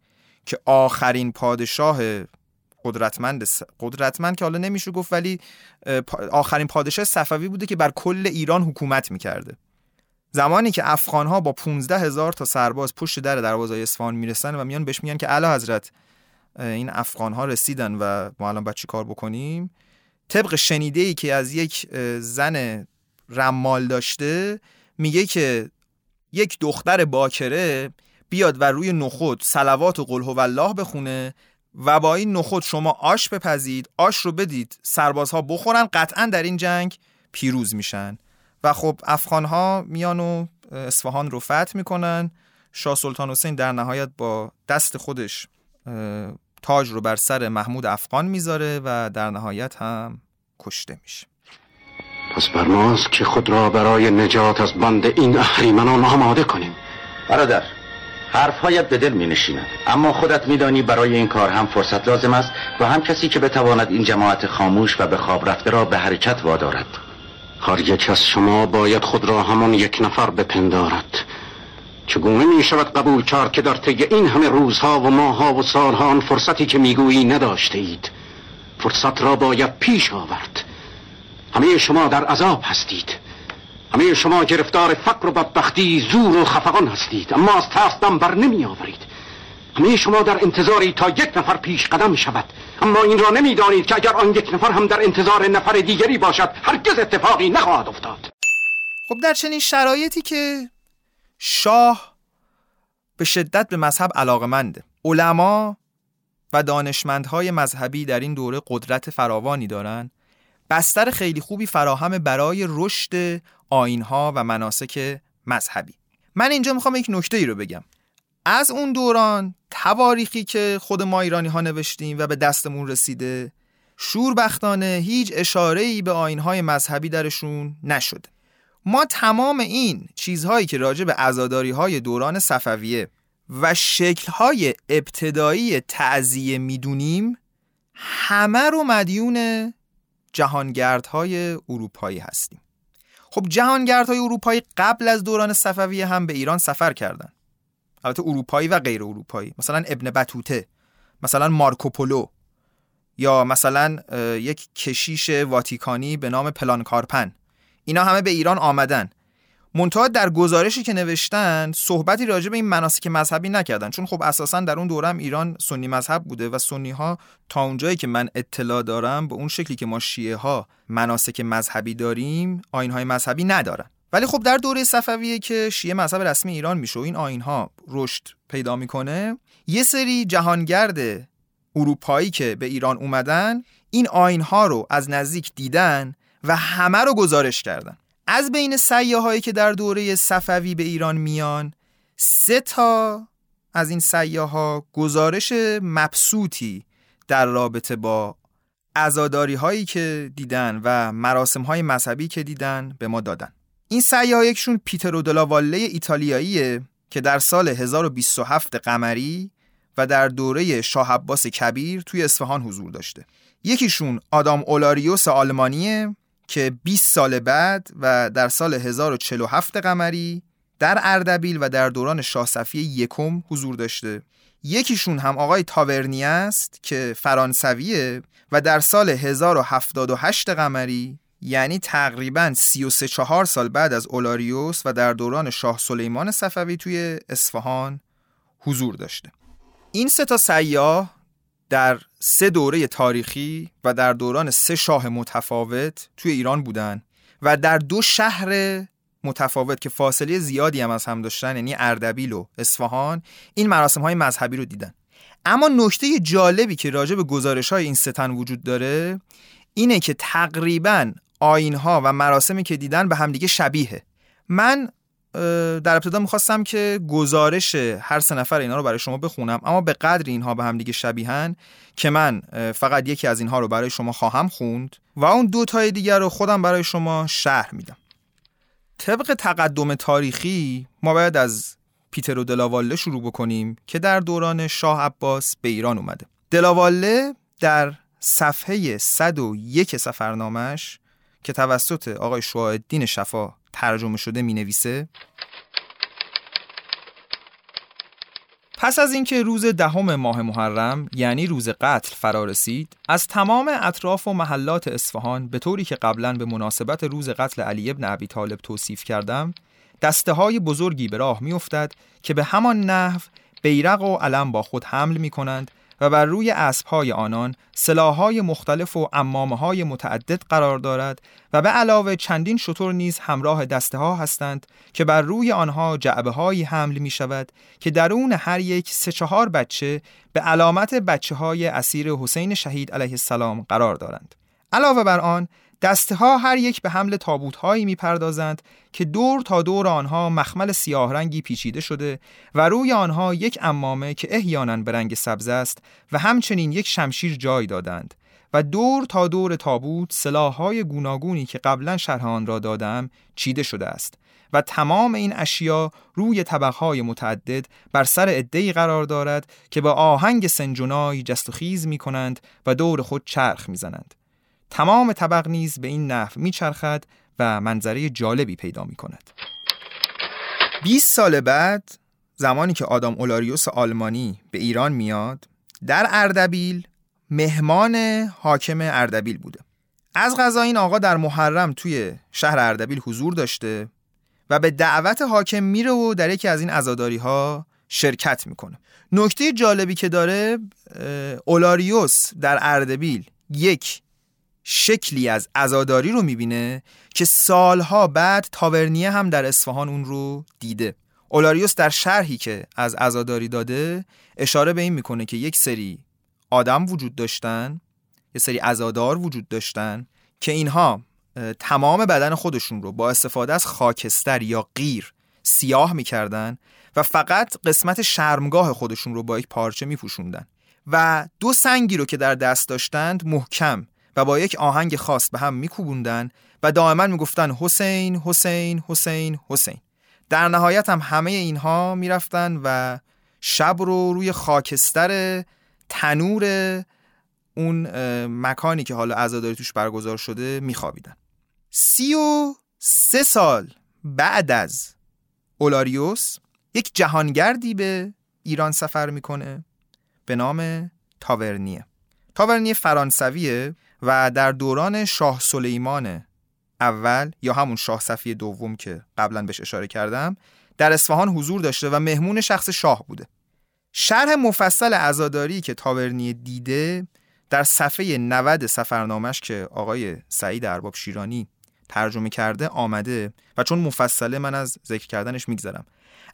که آخرین پادشاه قدرتمند قدرتمند که حالا نمیشه گفت ولی آخرین پادشاه صفوی بوده که بر کل ایران حکومت می‌کرده. زمانی که افغان ها با 15 هزار تا سرباز پشت در دروازه اصفهان می‌رسن و میان بهش میگن که اعلی حضرت این افغان ها رسیدن و ما الان باید کار بکنیم؟ طبق شنیده ای که از یک زن رمال داشته میگه که یک دختر باکره بیاد و روی نخود سلوات و قل الله بخونه و با این نخود شما آش بپزید آش رو بدید سربازها بخورن قطعا در این جنگ پیروز میشن. و خب افغان ها میان و اصفهان رو فتح می‌کنن. شاه سلطان حسین در نهایت با دست خودش تاج رو بر سر محمود افغان می‌ذاره و در نهایت هم کشته میشه. پس بر ماست که خود را برای نجات از بند این اهریمنان آماده کنیم. برادر حرفهایت به دل می نشیند اما خودت میدانی برای این کار هم فرصت لازم است و هم کسی که بتواند این جماعت خاموش و به خواب رفته را به حرکت وادارد. هر یک از شما باید خود را همان یک نفر بپندارد. چگونه می شود قبول کرد که در طی این همه روزها و ماهها و سالها آن فرصتی که می‌گویی نداشته اید فرصت را باید پیش آورد. همه شما در عذاب هستید. همه شما گرفتار فقر و بدبختی زور و خفقان هستید. اما از ترس دم بر نمی آورید همه شما در انتظاری تا یک نفر پیش قدم شود. اما این را نمی‌دانید که اگر آن یک نفر هم در انتظار نفر دیگری باشد هرگز اتفاقی نخواهد افتاد. خب در چنین شرایطی که شاه به شدت به مذهب علاقمنده علما و دانشمندهای مذهبی در این دوره قدرت فراوانی دارند بستر خیلی خوبی فراهم برای رشد آینها و مناسک مذهبی. من اینجا می‌خوام یک نکته ای رو بگم. از اون دوران تواریخی که خود ما ایرانی ها نوشتیم و به دستمون رسیده شوربختانه هیچ اشاره ای به آینهای مذهبی درشون نشده ما تمام این چیزهایی که راجع به عزاداری های دوران صفویه و شکلهای ابتدایی تعذیه می‌دونیم همه رو مدیون جهانگردهای اروپایی هستیم. خب جهانگردهای اروپایی قبل از دوران صفویه هم به ایران سفر کردن. البته اروپایی و غیر اروپایی. مثلا ابن بطوته مثلا مارکوپولو یا مثلا یک کشیش واتیکانی به نام پلانکارپن. اینا همه به ایران آمدن. منتها در گزارشی که نوشتن صحبتی راجع به این مناسک مذهبی نکردن. چون خب اساسا در اون دورم ایران سنی مذهب بوده و سنی ها تا اونجایی که من اطلاع دارم به اون شکلی که ما شیعه ها مناسک مذهبی داریم آین های مذهبی ندارن. ولی خب در دوره صفویه که شیعه مذهب رسمی ایران میشه و این آین ها رشد پیدا می‌کنه یه سری جهانگرد اروپایی که به ایران اومدن این آین ها رو از نزدیک دیدن و همه رو گزارش کردن. از بین سیاهایی که در دوره صفوی به ایران میان سه تا از این سیاها گزارش مبسوطی در رابطه با ازاداری هایی که دیدن و مراسم های مذهبی که دیدن به ما دادن. این سیاه یکشون پیترو دلاواله ایتالیاییه که در سال 1027 قمری و در دوره شاه عباس کبیر توی اصفهان حضور داشته. یکیشون آدام اولاریوس آلمانیه که 20 سال بعد و در سال 1047 قمری در اردبیل و در دوران شاه صفی یکم حضور داشته. یکیشون هم آقای تاورنی است که فرانسویه و در سال 1078 قمری یعنی تقریبا 33 4 سال بعد از اولاریوس و در دوران شاه سلیمان صفوی توی اصفهان حضور داشته. این سه تا سیاه در سه دوره تاریخی و در دوران سه شاه متفاوت توی ایران بودن و در دو شهر متفاوت که فاصله زیادی هم از هم داشتن یعنی اردبیل و اصفهان این مراسم های مذهبی رو دیدن. اما نکته جالبی که راجع به گزارش های این ستن وجود داره اینه که تقریبا آین ها و مراسمی که دیدن به همدیگه شبیه من در ابتدا می‌خواستم که گزارش هر سه نفر اینا رو برای شما بخونم اما به قدر اینها به هم دیگه شبیهن که من فقط یکی از اینها رو برای شما خواهم خوند و اون دو تای دیگر رو خودم برای شما شرح میدم. طبق تقدم تاریخی ما باید از پیتر و دلاواله شروع بکنیم که در دوران شاه عباس به ایران اومده. دلاواله در صفحه 101 سفرنامش که توسط آقای شعاع شفا ترجمه شده می نویسه پس از اینکه روز دهم ماه محرم یعنی روز قتل فرا رسید از تمام اطراف و محلات اصفهان به طوری که قبلا به مناسبت روز قتل علی ابن ابی طالب توصیف کردم دسته های بزرگی به راه می افتد که به همان نحو بیرق و علم با خود حمل می کنند و بر روی اسبهای آنان سلاحهای مختلف و امامه متعدد قرار دارد و به علاوه چندین شطور نیز همراه دسته ها هستند که بر روی آنها جعبه هایی حمل می شود که درون هر یک سه چهار بچه به علامت بچه های اسیر حسین شهید علیه السلام قرار دارند. علاوه بر آن دسته ها هر یک به حمل تابوت هایی می پردازند که دور تا دور آنها مخمل سیاه رنگی پیچیده شده و روی آنها یک امامه که احیانا به رنگ سبز است و همچنین یک شمشیر جای دادند و دور تا دور تابوت سلاحهای گوناگونی که قبلا شرح آن را دادم چیده شده است و تمام این اشیا روی طبقهای متعدد بر سر عده‌ای قرار دارد که با آهنگ سنجونای جست و می کنند و دور خود چرخ می زنند. تمام طبق نیز به این نحو می چرخد و منظره جالبی پیدا می کند. 20 سال بعد زمانی که آدام اولاریوس آلمانی به ایران میاد در اردبیل مهمان حاکم اردبیل بوده از غذا این آقا در محرم توی شهر اردبیل حضور داشته و به دعوت حاکم میره و در یکی از این عزاداری ها شرکت می‌کنه نکته جالبی که داره اولاریوس در اردبیل یک شکلی از عزاداری رو می‌بینه که سالها بعد تاورنیه هم در اصفهان اون رو دیده. اولاریوس در شرحی که از عزاداری داده اشاره به این می‌کنه که یک سری آدم وجود داشتن یه سری عزادار وجود داشتن که اینها تمام بدن خودشون رو با استفاده از خاکستر یا غیر سیاه می‌کردن و فقط قسمت شرمگاه خودشون رو با یک پارچه میپوشوندن و دو سنگی رو که در دست داشتند محکم و با یک آهنگ خاص به هم میکوبوندن و دائما می‌گفتن حسین حسین حسین حسین. در نهایت هم همه اینها می‌رفتن و شب رو روی خاکستر تنور اون مکانی که حالا عزاداری توش برگزار شده میخوابیدن. سی و سه سال بعد از اولاریوس یک جهانگردی به ایران سفر می‌کنه به نام تاورنیه. تاورنیه فرانسویه. و در دوران شاه سلیمان اول یا همون شاه صفی دوم که قبلا بهش اشاره کردم در اصفهان حضور داشته و مهمون شخص شاه بوده. شرح مفصل عزاداری که تاورنی دیده در صفحه 90 سفرنامش که آقای سعید ارباب شیرانی ترجمه کرده آمده و چون مفصله من از ذکر کردنش میگذرم.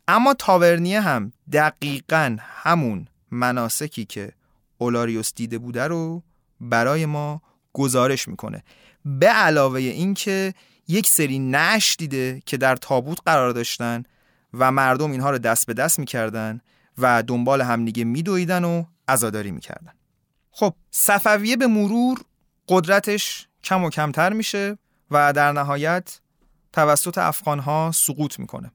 اما تاورنیه هم دقیقا همون مناسکی که اولاریوس دیده بوده رو برای ما گزارش می‌کنه. به علاوه اینکه یک سری نش دیده که در تابوت قرار داشتن و مردم اینها رو دست به دست می‌کردن و دنبال همدیگه میدویدن و عزاداری می‌کردن. خب صفویه به مرور قدرتش کم و کمتر میشه و در نهایت توسط افغانها سقوط می‌کنه.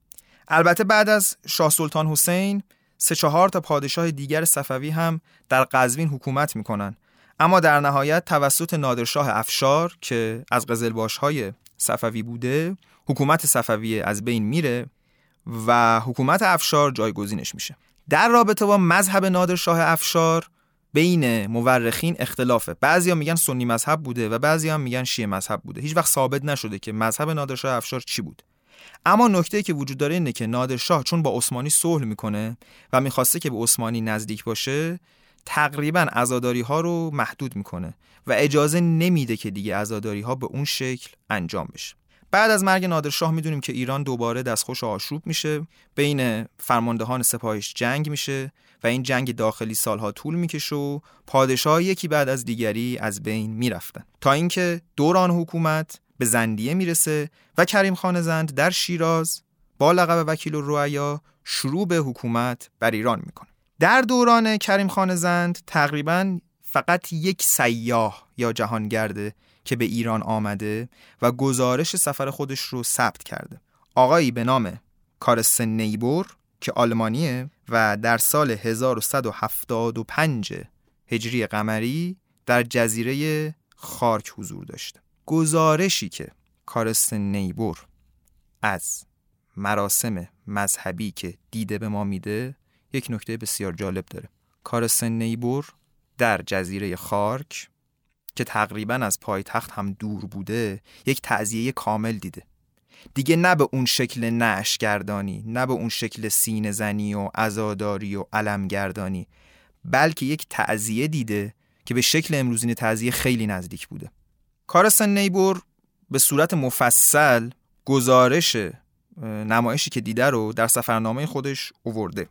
البته بعد از شاه سلطان حسین سه چهار تا پادشاه دیگر صفوی هم در قزوین حکومت می‌کنن. اما در نهایت توسط نادرشاه افشار که از قزلباش های صفوی بوده حکومت صفویه از بین میره و حکومت افشار جایگزینش میشه. در رابطه با مذهب نادرشاه افشار بین مورخین اختلافه بعضیا میگن سنی مذهب بوده و بعضیا میگن شیعه مذهب بوده. هیچ وقت ثابت نشده که مذهب نادرشاه افشار چی بود. اما نکته که وجود داره اینه که نادرشاه چون با عثمانی صلح می‌کنه و می‌خواسته که به عثمانی نزدیک باشه تقریبا عزاداری ها رو محدود می‌کنه و اجازه نمیده که دیگه عزاداری ها به اون شکل انجام بشه. بعد از مرگ نادرشاه می‌دونیم که ایران دوباره دستخوش آشوب میشه بین فرماندهان سپاهش جنگ میشه و این جنگ داخلی سالها طول می‌کشه و پادشاه یکی بعد از دیگری از بین می‌رفتن. تا اینکه دوران حکومت به زندیه می‌رسه و کریم خان زند در شیراز با لقب وکیل الرعیا شروع به حکومت بر ایران می‌کنه. در دوران کریم خان زند تقریبا فقط یک سیاه یا جهانگرده که به ایران آمده و گزارش سفر خودش رو ثبت کرده. آقایی به نام کارسن نیبور که آلمانیه و در سال 1175 هجری قمری در جزیره خارک حضور داشته گزارشی که کارسن نیبور از مراسم مذهبی که دیده به ما میده یک نکته بسیار جالب داره. کارسن نیبور در جزیره خارک که تقریبا از پایتخت هم دور بوده یک تعذیه کامل دیده. دیگه نه به اون شکل نشگردانی نه به اون شکل سین زنی و ازاداری و علمگردانی بلکه یک تعذیه دیده که به شکل امروزین تعذیه خیلی نزدیک بوده. کارسن نیبور به صورت مفصل گزارش نمایشی که دیده رو در سفرنامه خودش اوورده.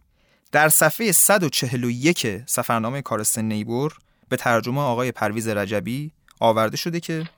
در صفحه 141 سفرنامه کارستن نیبور به ترجمه آقای پرویز رجبی آورده شده که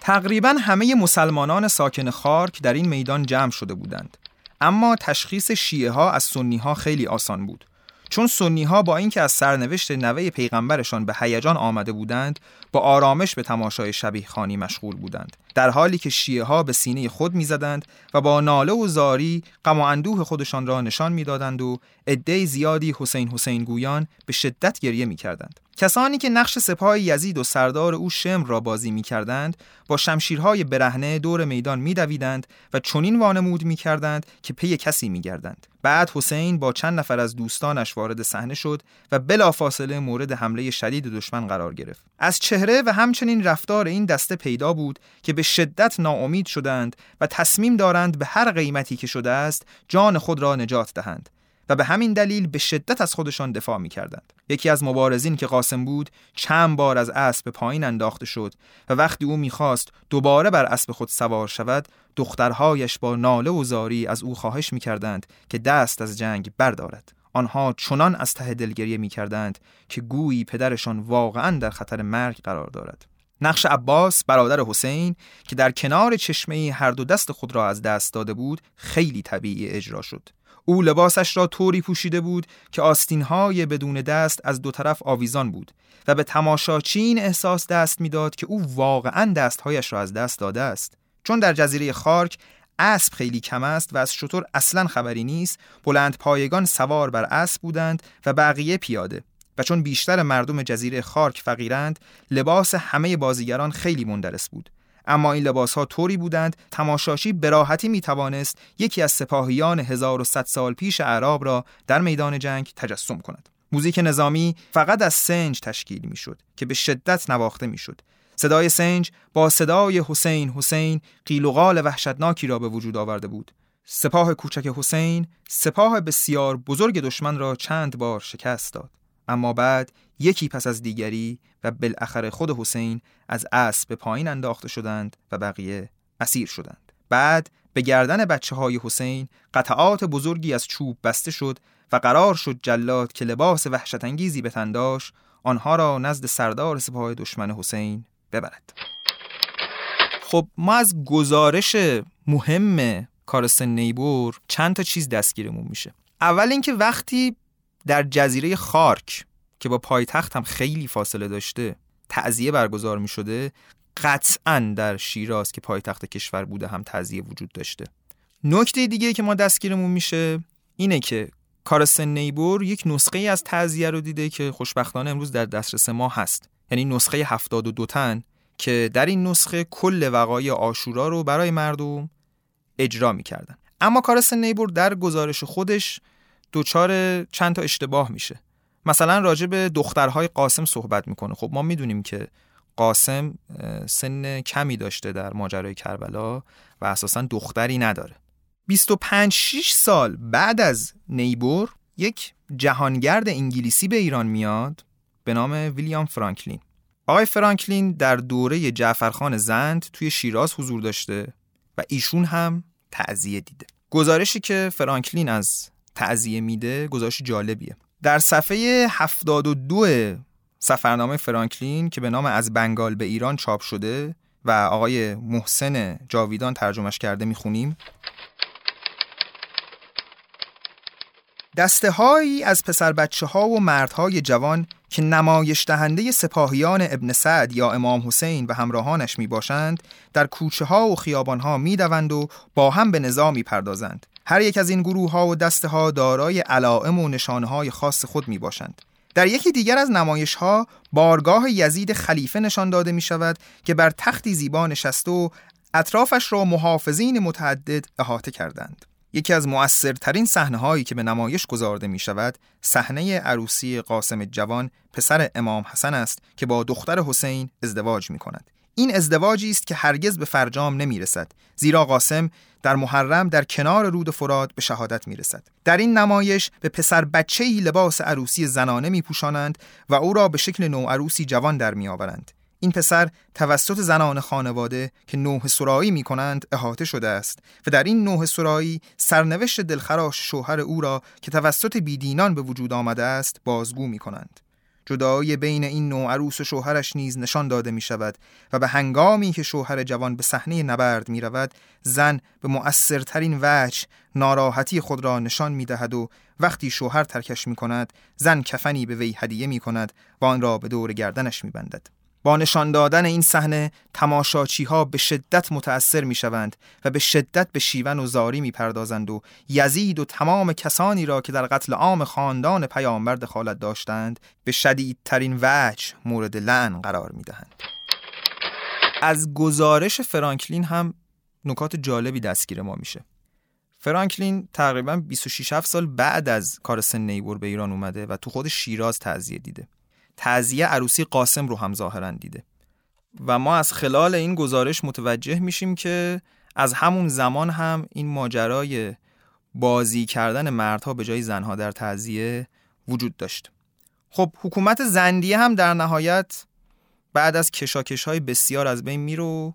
تقریبا همه مسلمانان ساکن خارک در این میدان جمع شده بودند اما تشخیص شیعه ها از سنی ها خیلی آسان بود. چون سنی ها با اینکه از سرنوشت نوه پیغمبرشان به هیجان آمده بودند با آرامش به تماشای شبیه خانی مشغول بودند. در حالی که شیعه ها به سینه خود می‌زدند و با ناله و زاری غم و اندوه خودشان را نشان می‌دادند و عده زیادی حسین حسین گویان به شدت گریه می‌کردند. کسانی که نقش سپاه یزید و سردار او شم را بازی می کردند با شمشیرهای برهنه دور میدان می دویدند و چنین وانمود می کردند که پی کسی می گردند. بعد حسین با چند نفر از دوستانش وارد صحنه شد و بلافاصله مورد حمله شدید دشمن قرار گرفت. از چهره و همچنین رفتار این دسته پیدا بود که به شدت ناامید شدند و تصمیم دارند به هر قیمتی که شده است جان خود را نجات دهند. و به همین دلیل به شدت از خودشان دفاع می کردند. یکی از مبارزین که قاسم بود چند بار از اسب به پایین انداخته شد و وقتی او می‌خواست دوباره بر اسب خود سوار شود دخترهایش با ناله و زاری از او خواهش می‌کردند که دست از جنگ بردارد. آنها چنان از ته دلگریه می‌کردند که گویی پدرشان واقعا در خطر مرگ قرار دارد. نقش عباس برادر حسین که در کنار چشمه هر دو دست خود را از دست داده بود خیلی طبیعی اجرا شد. او لباسش را طوری پوشیده بود که آستینهای بدون دست از دو طرف آویزان بود و به تماشاچین احساس دست می‌داد که او واقعا دستهایش را از دست داده است. چون در جزیره خارک اسب خیلی کم است و از شطور اصلا خبری نیست بلند پایگان سوار بر اسب بودند و بقیه پیاده. و چون بیشتر مردم جزیره خارک فقیرند لباس همه بازیگران خیلی مندرس بود. اما این لباس ها طوری بودند تماشاشی براحتی می توانست یکی از سپاهیان 1100 سال پیش اعراب را در میدان جنگ تجسم کند. موزیک نظامی فقط از سنج تشکیل می شد که به شدت نواخته می شد صدای سنج با صدای حسین حسین قیل و قال وحشتناکی را به وجود آورده بود. سپاه کوچک حسین سپاه بسیار بزرگ دشمن را چند بار شکست داد. اما بعد یکی پس از دیگری و بالاخره خود حسین از اسب به پایین انداخته شدند و بقیه اسیر شدند. بعد به گردن بچه های حسین قطعات بزرگی از چوب بسته شد و قرار شد جلاد که لباس وحشت انگیزی به تنداش آنها را نزد سردار سپاه دشمن حسین ببرد. خب ما از گزارش مهم کارستن نیبور چند تا چیز دستگیرمون میشه. اول اینکه وقتی در جزیره خارک که با پایتخت هم خیلی فاصله داشته تعذیه برگزار می شده قطعا در شیراز که پایتخت کشور بوده هم تعذیه وجود داشته. نکته دیگه که ما دستگیرمون میشه اینه که کارستن نیبور یک نسخه از تعذیه رو دیده که خوشبختانه امروز در دسترس ما هست. یعنی نسخه 72 تن که در این نسخه کل وقایع آشورا رو برای مردم اجرا می‌کردن. اما کارستن نیبور در گزارش خودش دوچار چند تا اشتباه میشه. مثلا راجع به دخترهای قاسم صحبت می‌کنه. خب ما می‌دونیم که قاسم سن کمی داشته در ماجرای کربلا و اساسا دختری نداره. 25 6 سال بعد از نیبور یک جهانگرد انگلیسی به ایران میاد به نام ویلیام فرانکلین. آقای فرانکلین در دوره جعفرخان زند توی شیراز حضور داشته و ایشون هم تعذیه دیده. گزارشی که فرانکلین از تعذیه میده گزارش جالبیه. در صفحه 72 سفرنامه فرانکلین که به نام از بنگال به ایران چاپ شده و آقای محسن جاویدان ترجمش کرده می‌خونیم. دسته هایی از پسر بچه ها و مردهای جوان که نمایش دهنده سپاهیان ابن سعد یا امام حسین و همراهانش می باشند در کوچه ها و خیابان ها می دوند و با هم به نظامی پردازند. هر یک از این گروه ها و دسته ها دارای علائم و نشانه های خاص خود می باشند در یکی دیگر از نمایش ها بارگاه یزید خلیفه نشان داده می شود که بر تختی زیبا نشسته و اطرافش را محافظین متعدد احاطه کردند. یکی از مؤثرترین صحنه هایی که به نمایش گذارده می شود صحنه عروسی قاسم جوان پسر امام حسن است که با دختر حسین ازدواج می کند این ازدواجی است که هرگز به فرجام نمی رسد زیرا قاسم در محرم در کنار رود فراد به شهادت می رسد. در این نمایش به پسر بچه لباس عروسی زنانه می پوشانند و او را به شکل نو عروسی جوان در می آورند. این پسر توسط زنان خانواده که نوح سرایی می کنند احاطه شده است و در این نوح سرایی سرنوشت دلخراش شوهر او را که توسط بیدینان به وجود آمده است بازگو می کنند. جدایی بین این نوع عروس و شوهرش نیز نشان داده می شود و به هنگامی که شوهر جوان به صحنه نبرد می رود زن به مؤثرترین وجه ناراحتی خود را نشان می دهد و وقتی شوهر ترکش می کند زن کفنی به وی هدیه می کند و آن را به دور گردنش می بندد. با نشان دادن این صحنه تماشاچی ها به شدت متأثر می شوند و به شدت به شیون و زاری می پردازند و یزید و تمام کسانی را که در قتل عام خاندان پیامبر دخالت داشتند به شدیدترین وجه مورد لعن قرار می دهند. از گزارش فرانکلین هم نکات جالبی دستگیر ما میشه. فرانکلین تقریبا 26 سال بعد از کار سن نیبور به ایران اومده و تو خود شیراز تعذیه دیده. تعذیه عروسی قاسم رو هم ظاهرا دیده. و ما از خلال این گزارش متوجه میشیم که از همون زمان هم این ماجرای بازی کردن مردها به جای زنها در تعذیه وجود داشت. خب حکومت زندیه هم در نهایت بعد از کشاکش های بسیار از بین میره و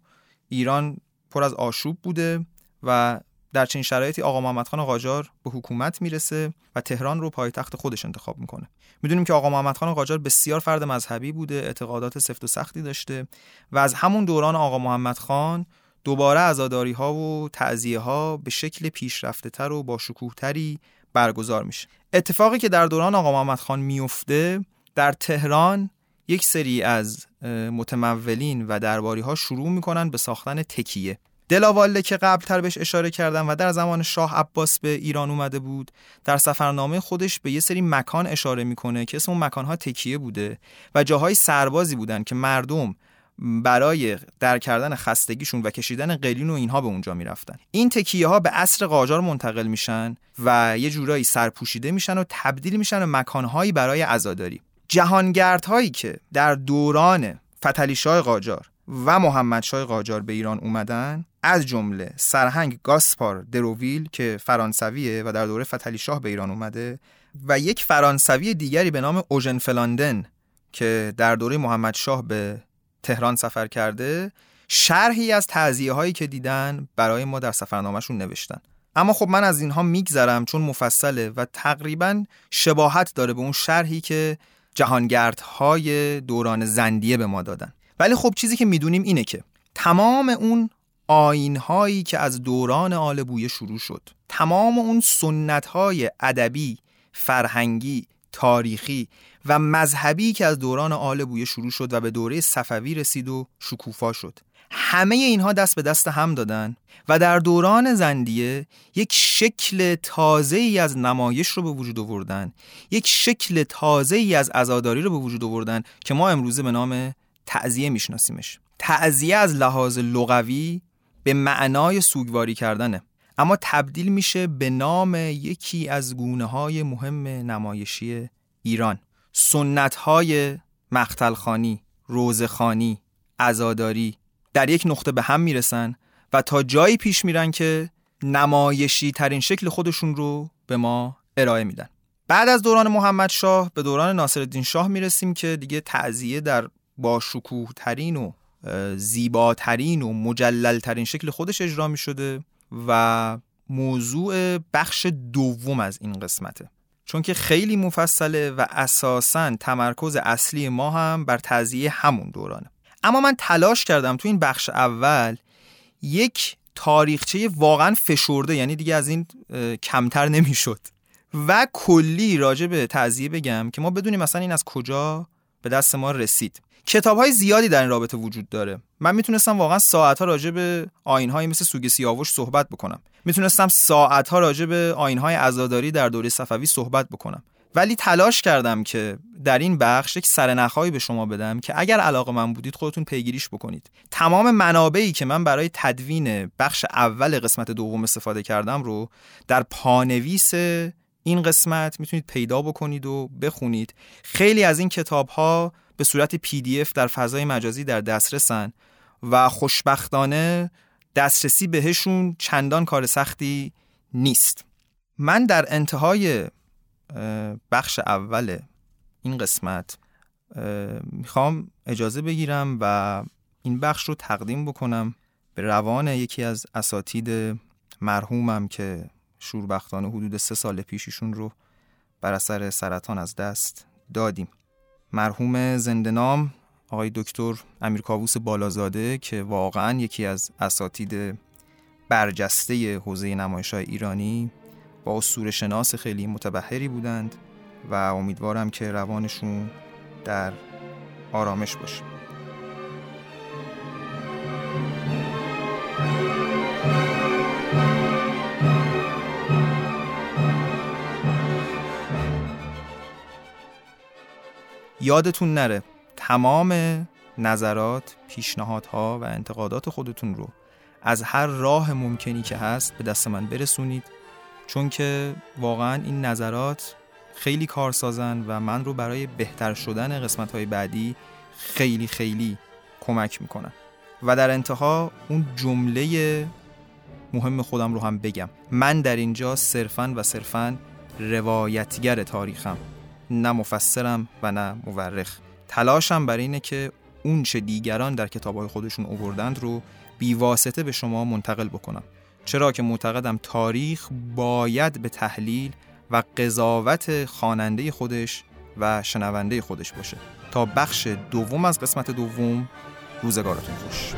ایران پر از آشوب بوده و در چنین شرایطی آقا محمد خان قاجار به حکومت می‌رسه و تهران رو پایتخت خودش انتخاب می‌کنه. می‌دونیم که آقا محمد خان قاجار بسیار فرد مذهبی بوده اعتقادات سفت و سختی داشته و از همون دوران آقا محمد خان دوباره عزاداری ها و تعذیه ها به شکل پیشرفته تر و با شکوه تری برگزار میشه. اتفاقی که در دوران آقا محمد خان میفته در تهران یک سری از متمولین و درباری ها شروع می‌کنن به ساختن تکیه. دلاوالده که قبلتر بهش اشاره کردم و در زمان شاه عباس به ایران اومده بود در سفرنامه خودش به یه سری مکان اشاره می‌کنه که اسم اون مکانها تکیه بوده و جاهای سربازی بودن که مردم برای در کردن خستگیشون و کشیدن قلین و اینها به اونجا می‌رفتن. این تکیه ها به عصر قاجار منتقل میشن و یه جورایی سرپوشیده میشن و تبدیل میشن به مکانهایی برای عزاداری. جهانگردهایی که در دوران فتلیشاه قاجار و محمد شای قاجار به ایران اومدن از جمله سرهنگ گاسپار دروویل که فرانسویه و در دوره فتلی شاه به ایران اومده و یک فرانسوی دیگری به نام اوژن فلاندن که در دوره محمد شاه به تهران سفر کرده شرحی از تعذیه هایی که دیدن برای ما در سفرنامهشون نوشتن. اما خب من از اینها میگذرم چون مفصله و تقریبا شباهت داره به اون شرحی که جهانگردهای دوران زندیه به ما دادن. ولی خب چیزی که می‌دونیم اینه که تمام اون آینهایی که از دوران آل بویه شروع شد تمام اون سنتهای ادبی فرهنگی تاریخی و مذهبی که از دوران آل بویه شروع شد و به دوره صفوی رسید و شکوفا شد همه اینها دست به دست هم دادن و در دوران زندیه یک شکل تازه ای از نمایش رو به وجود آوردن یک شکل تازه ای از عزاداری رو به وجود آوردن که ما امروزه به نام تعذیه میشناسیمش. تعذیه از لحاظ لغوی به معنای سوگواری کردنه. اما تبدیل میشه به نام یکی از گونه های مهم نمایشی ایران. سنت های مختلخانی، روزخانی، ازاداری در یک نقطه به هم می‌رسن و تا جایی پیش میرن که نمایشی ترین شکل خودشون رو به ما ارائه میدن. بعد از دوران محمد شاه به دوران ناصرالدین شاه می‌رسیم که دیگه تعذیه در با شکوه ترین و زیباترین و مجلل ترین شکل خودش اجرا می شده و موضوع بخش دوم از این قسمته. چون که خیلی مفصله و اساسا تمرکز اصلی ما هم بر تزیه همون دورانه. اما من تلاش کردم تو این بخش اول یک تاریخچه واقعا فشرده یعنی دیگه از این کمتر نمی‌شد. و کلی راجع به تعذیه بگم که ما بدونیم مثلا این از کجا به دست ما رسید. کتاب های زیادی در این رابطه وجود داره. من می‌تونستم واقعا ساعت ها راجع به آین های مثل سوگ سیاوش صحبت بکنم. می‌تونستم ساعت ها راجع به آین های عزاداری در دوره صفوی صحبت بکنم. ولی تلاش کردم که در این بخش یک سرنخهایی به شما بدم که اگر علاقه من بودید خودتون پیگیریش بکنید. تمام منابعی که من برای تدوین بخش اول قسمت دوم استفاده کردم رو در پانویس این قسمت می‌تونید پیدا بکنید و بخونید. خیلی از این کتاب ها به صورت پی دی اف در فضای مجازی در دسترسن و خوشبختانه دسترسی بهشون چندان کار سختی نیست. من در انتهای بخش اول این قسمت می‌خوام اجازه بگیرم و این بخش رو تقدیم بکنم به روان یکی از اساتید مرحومم که شوربختانه حدود سه سال پیششون رو بر اثر سرطان از دست دادیم. مرحوم زندنام آقای دکتر امیر کاووس بالازاده که واقعا یکی از اساتید برجسته حوزه نمایش های ایرانی با اسطوره شناس خیلی متبهری بودند و امیدوارم که روانشون در آرامش باشه. یادتون نره. تمام نظرات، پیشنهادها و انتقادات خودتون رو از هر راه ممکنی که هست به دست من برسونید. چون که واقعا این نظرات خیلی کار سازن و من رو برای بهتر شدن قسمت های بعدی خیلی خیلی کمک می‌کنن. و در انتها اون جمله مهم خودم رو هم بگم. من در اینجا صرفا و صرفا روایتگر تاریخم. نه مفسرم و نه مورخ. تلاشم بر اینه که اون چه دیگران در کتابهای خودشون اووردند رو بیواسطه به شما منتقل بکنم. چرا که معتقدم تاریخ باید به تحلیل و قضاوت خواننده خودش و شنونده خودش باشه. تا بخش دوم از قسمت دوم روزگارتون خوش.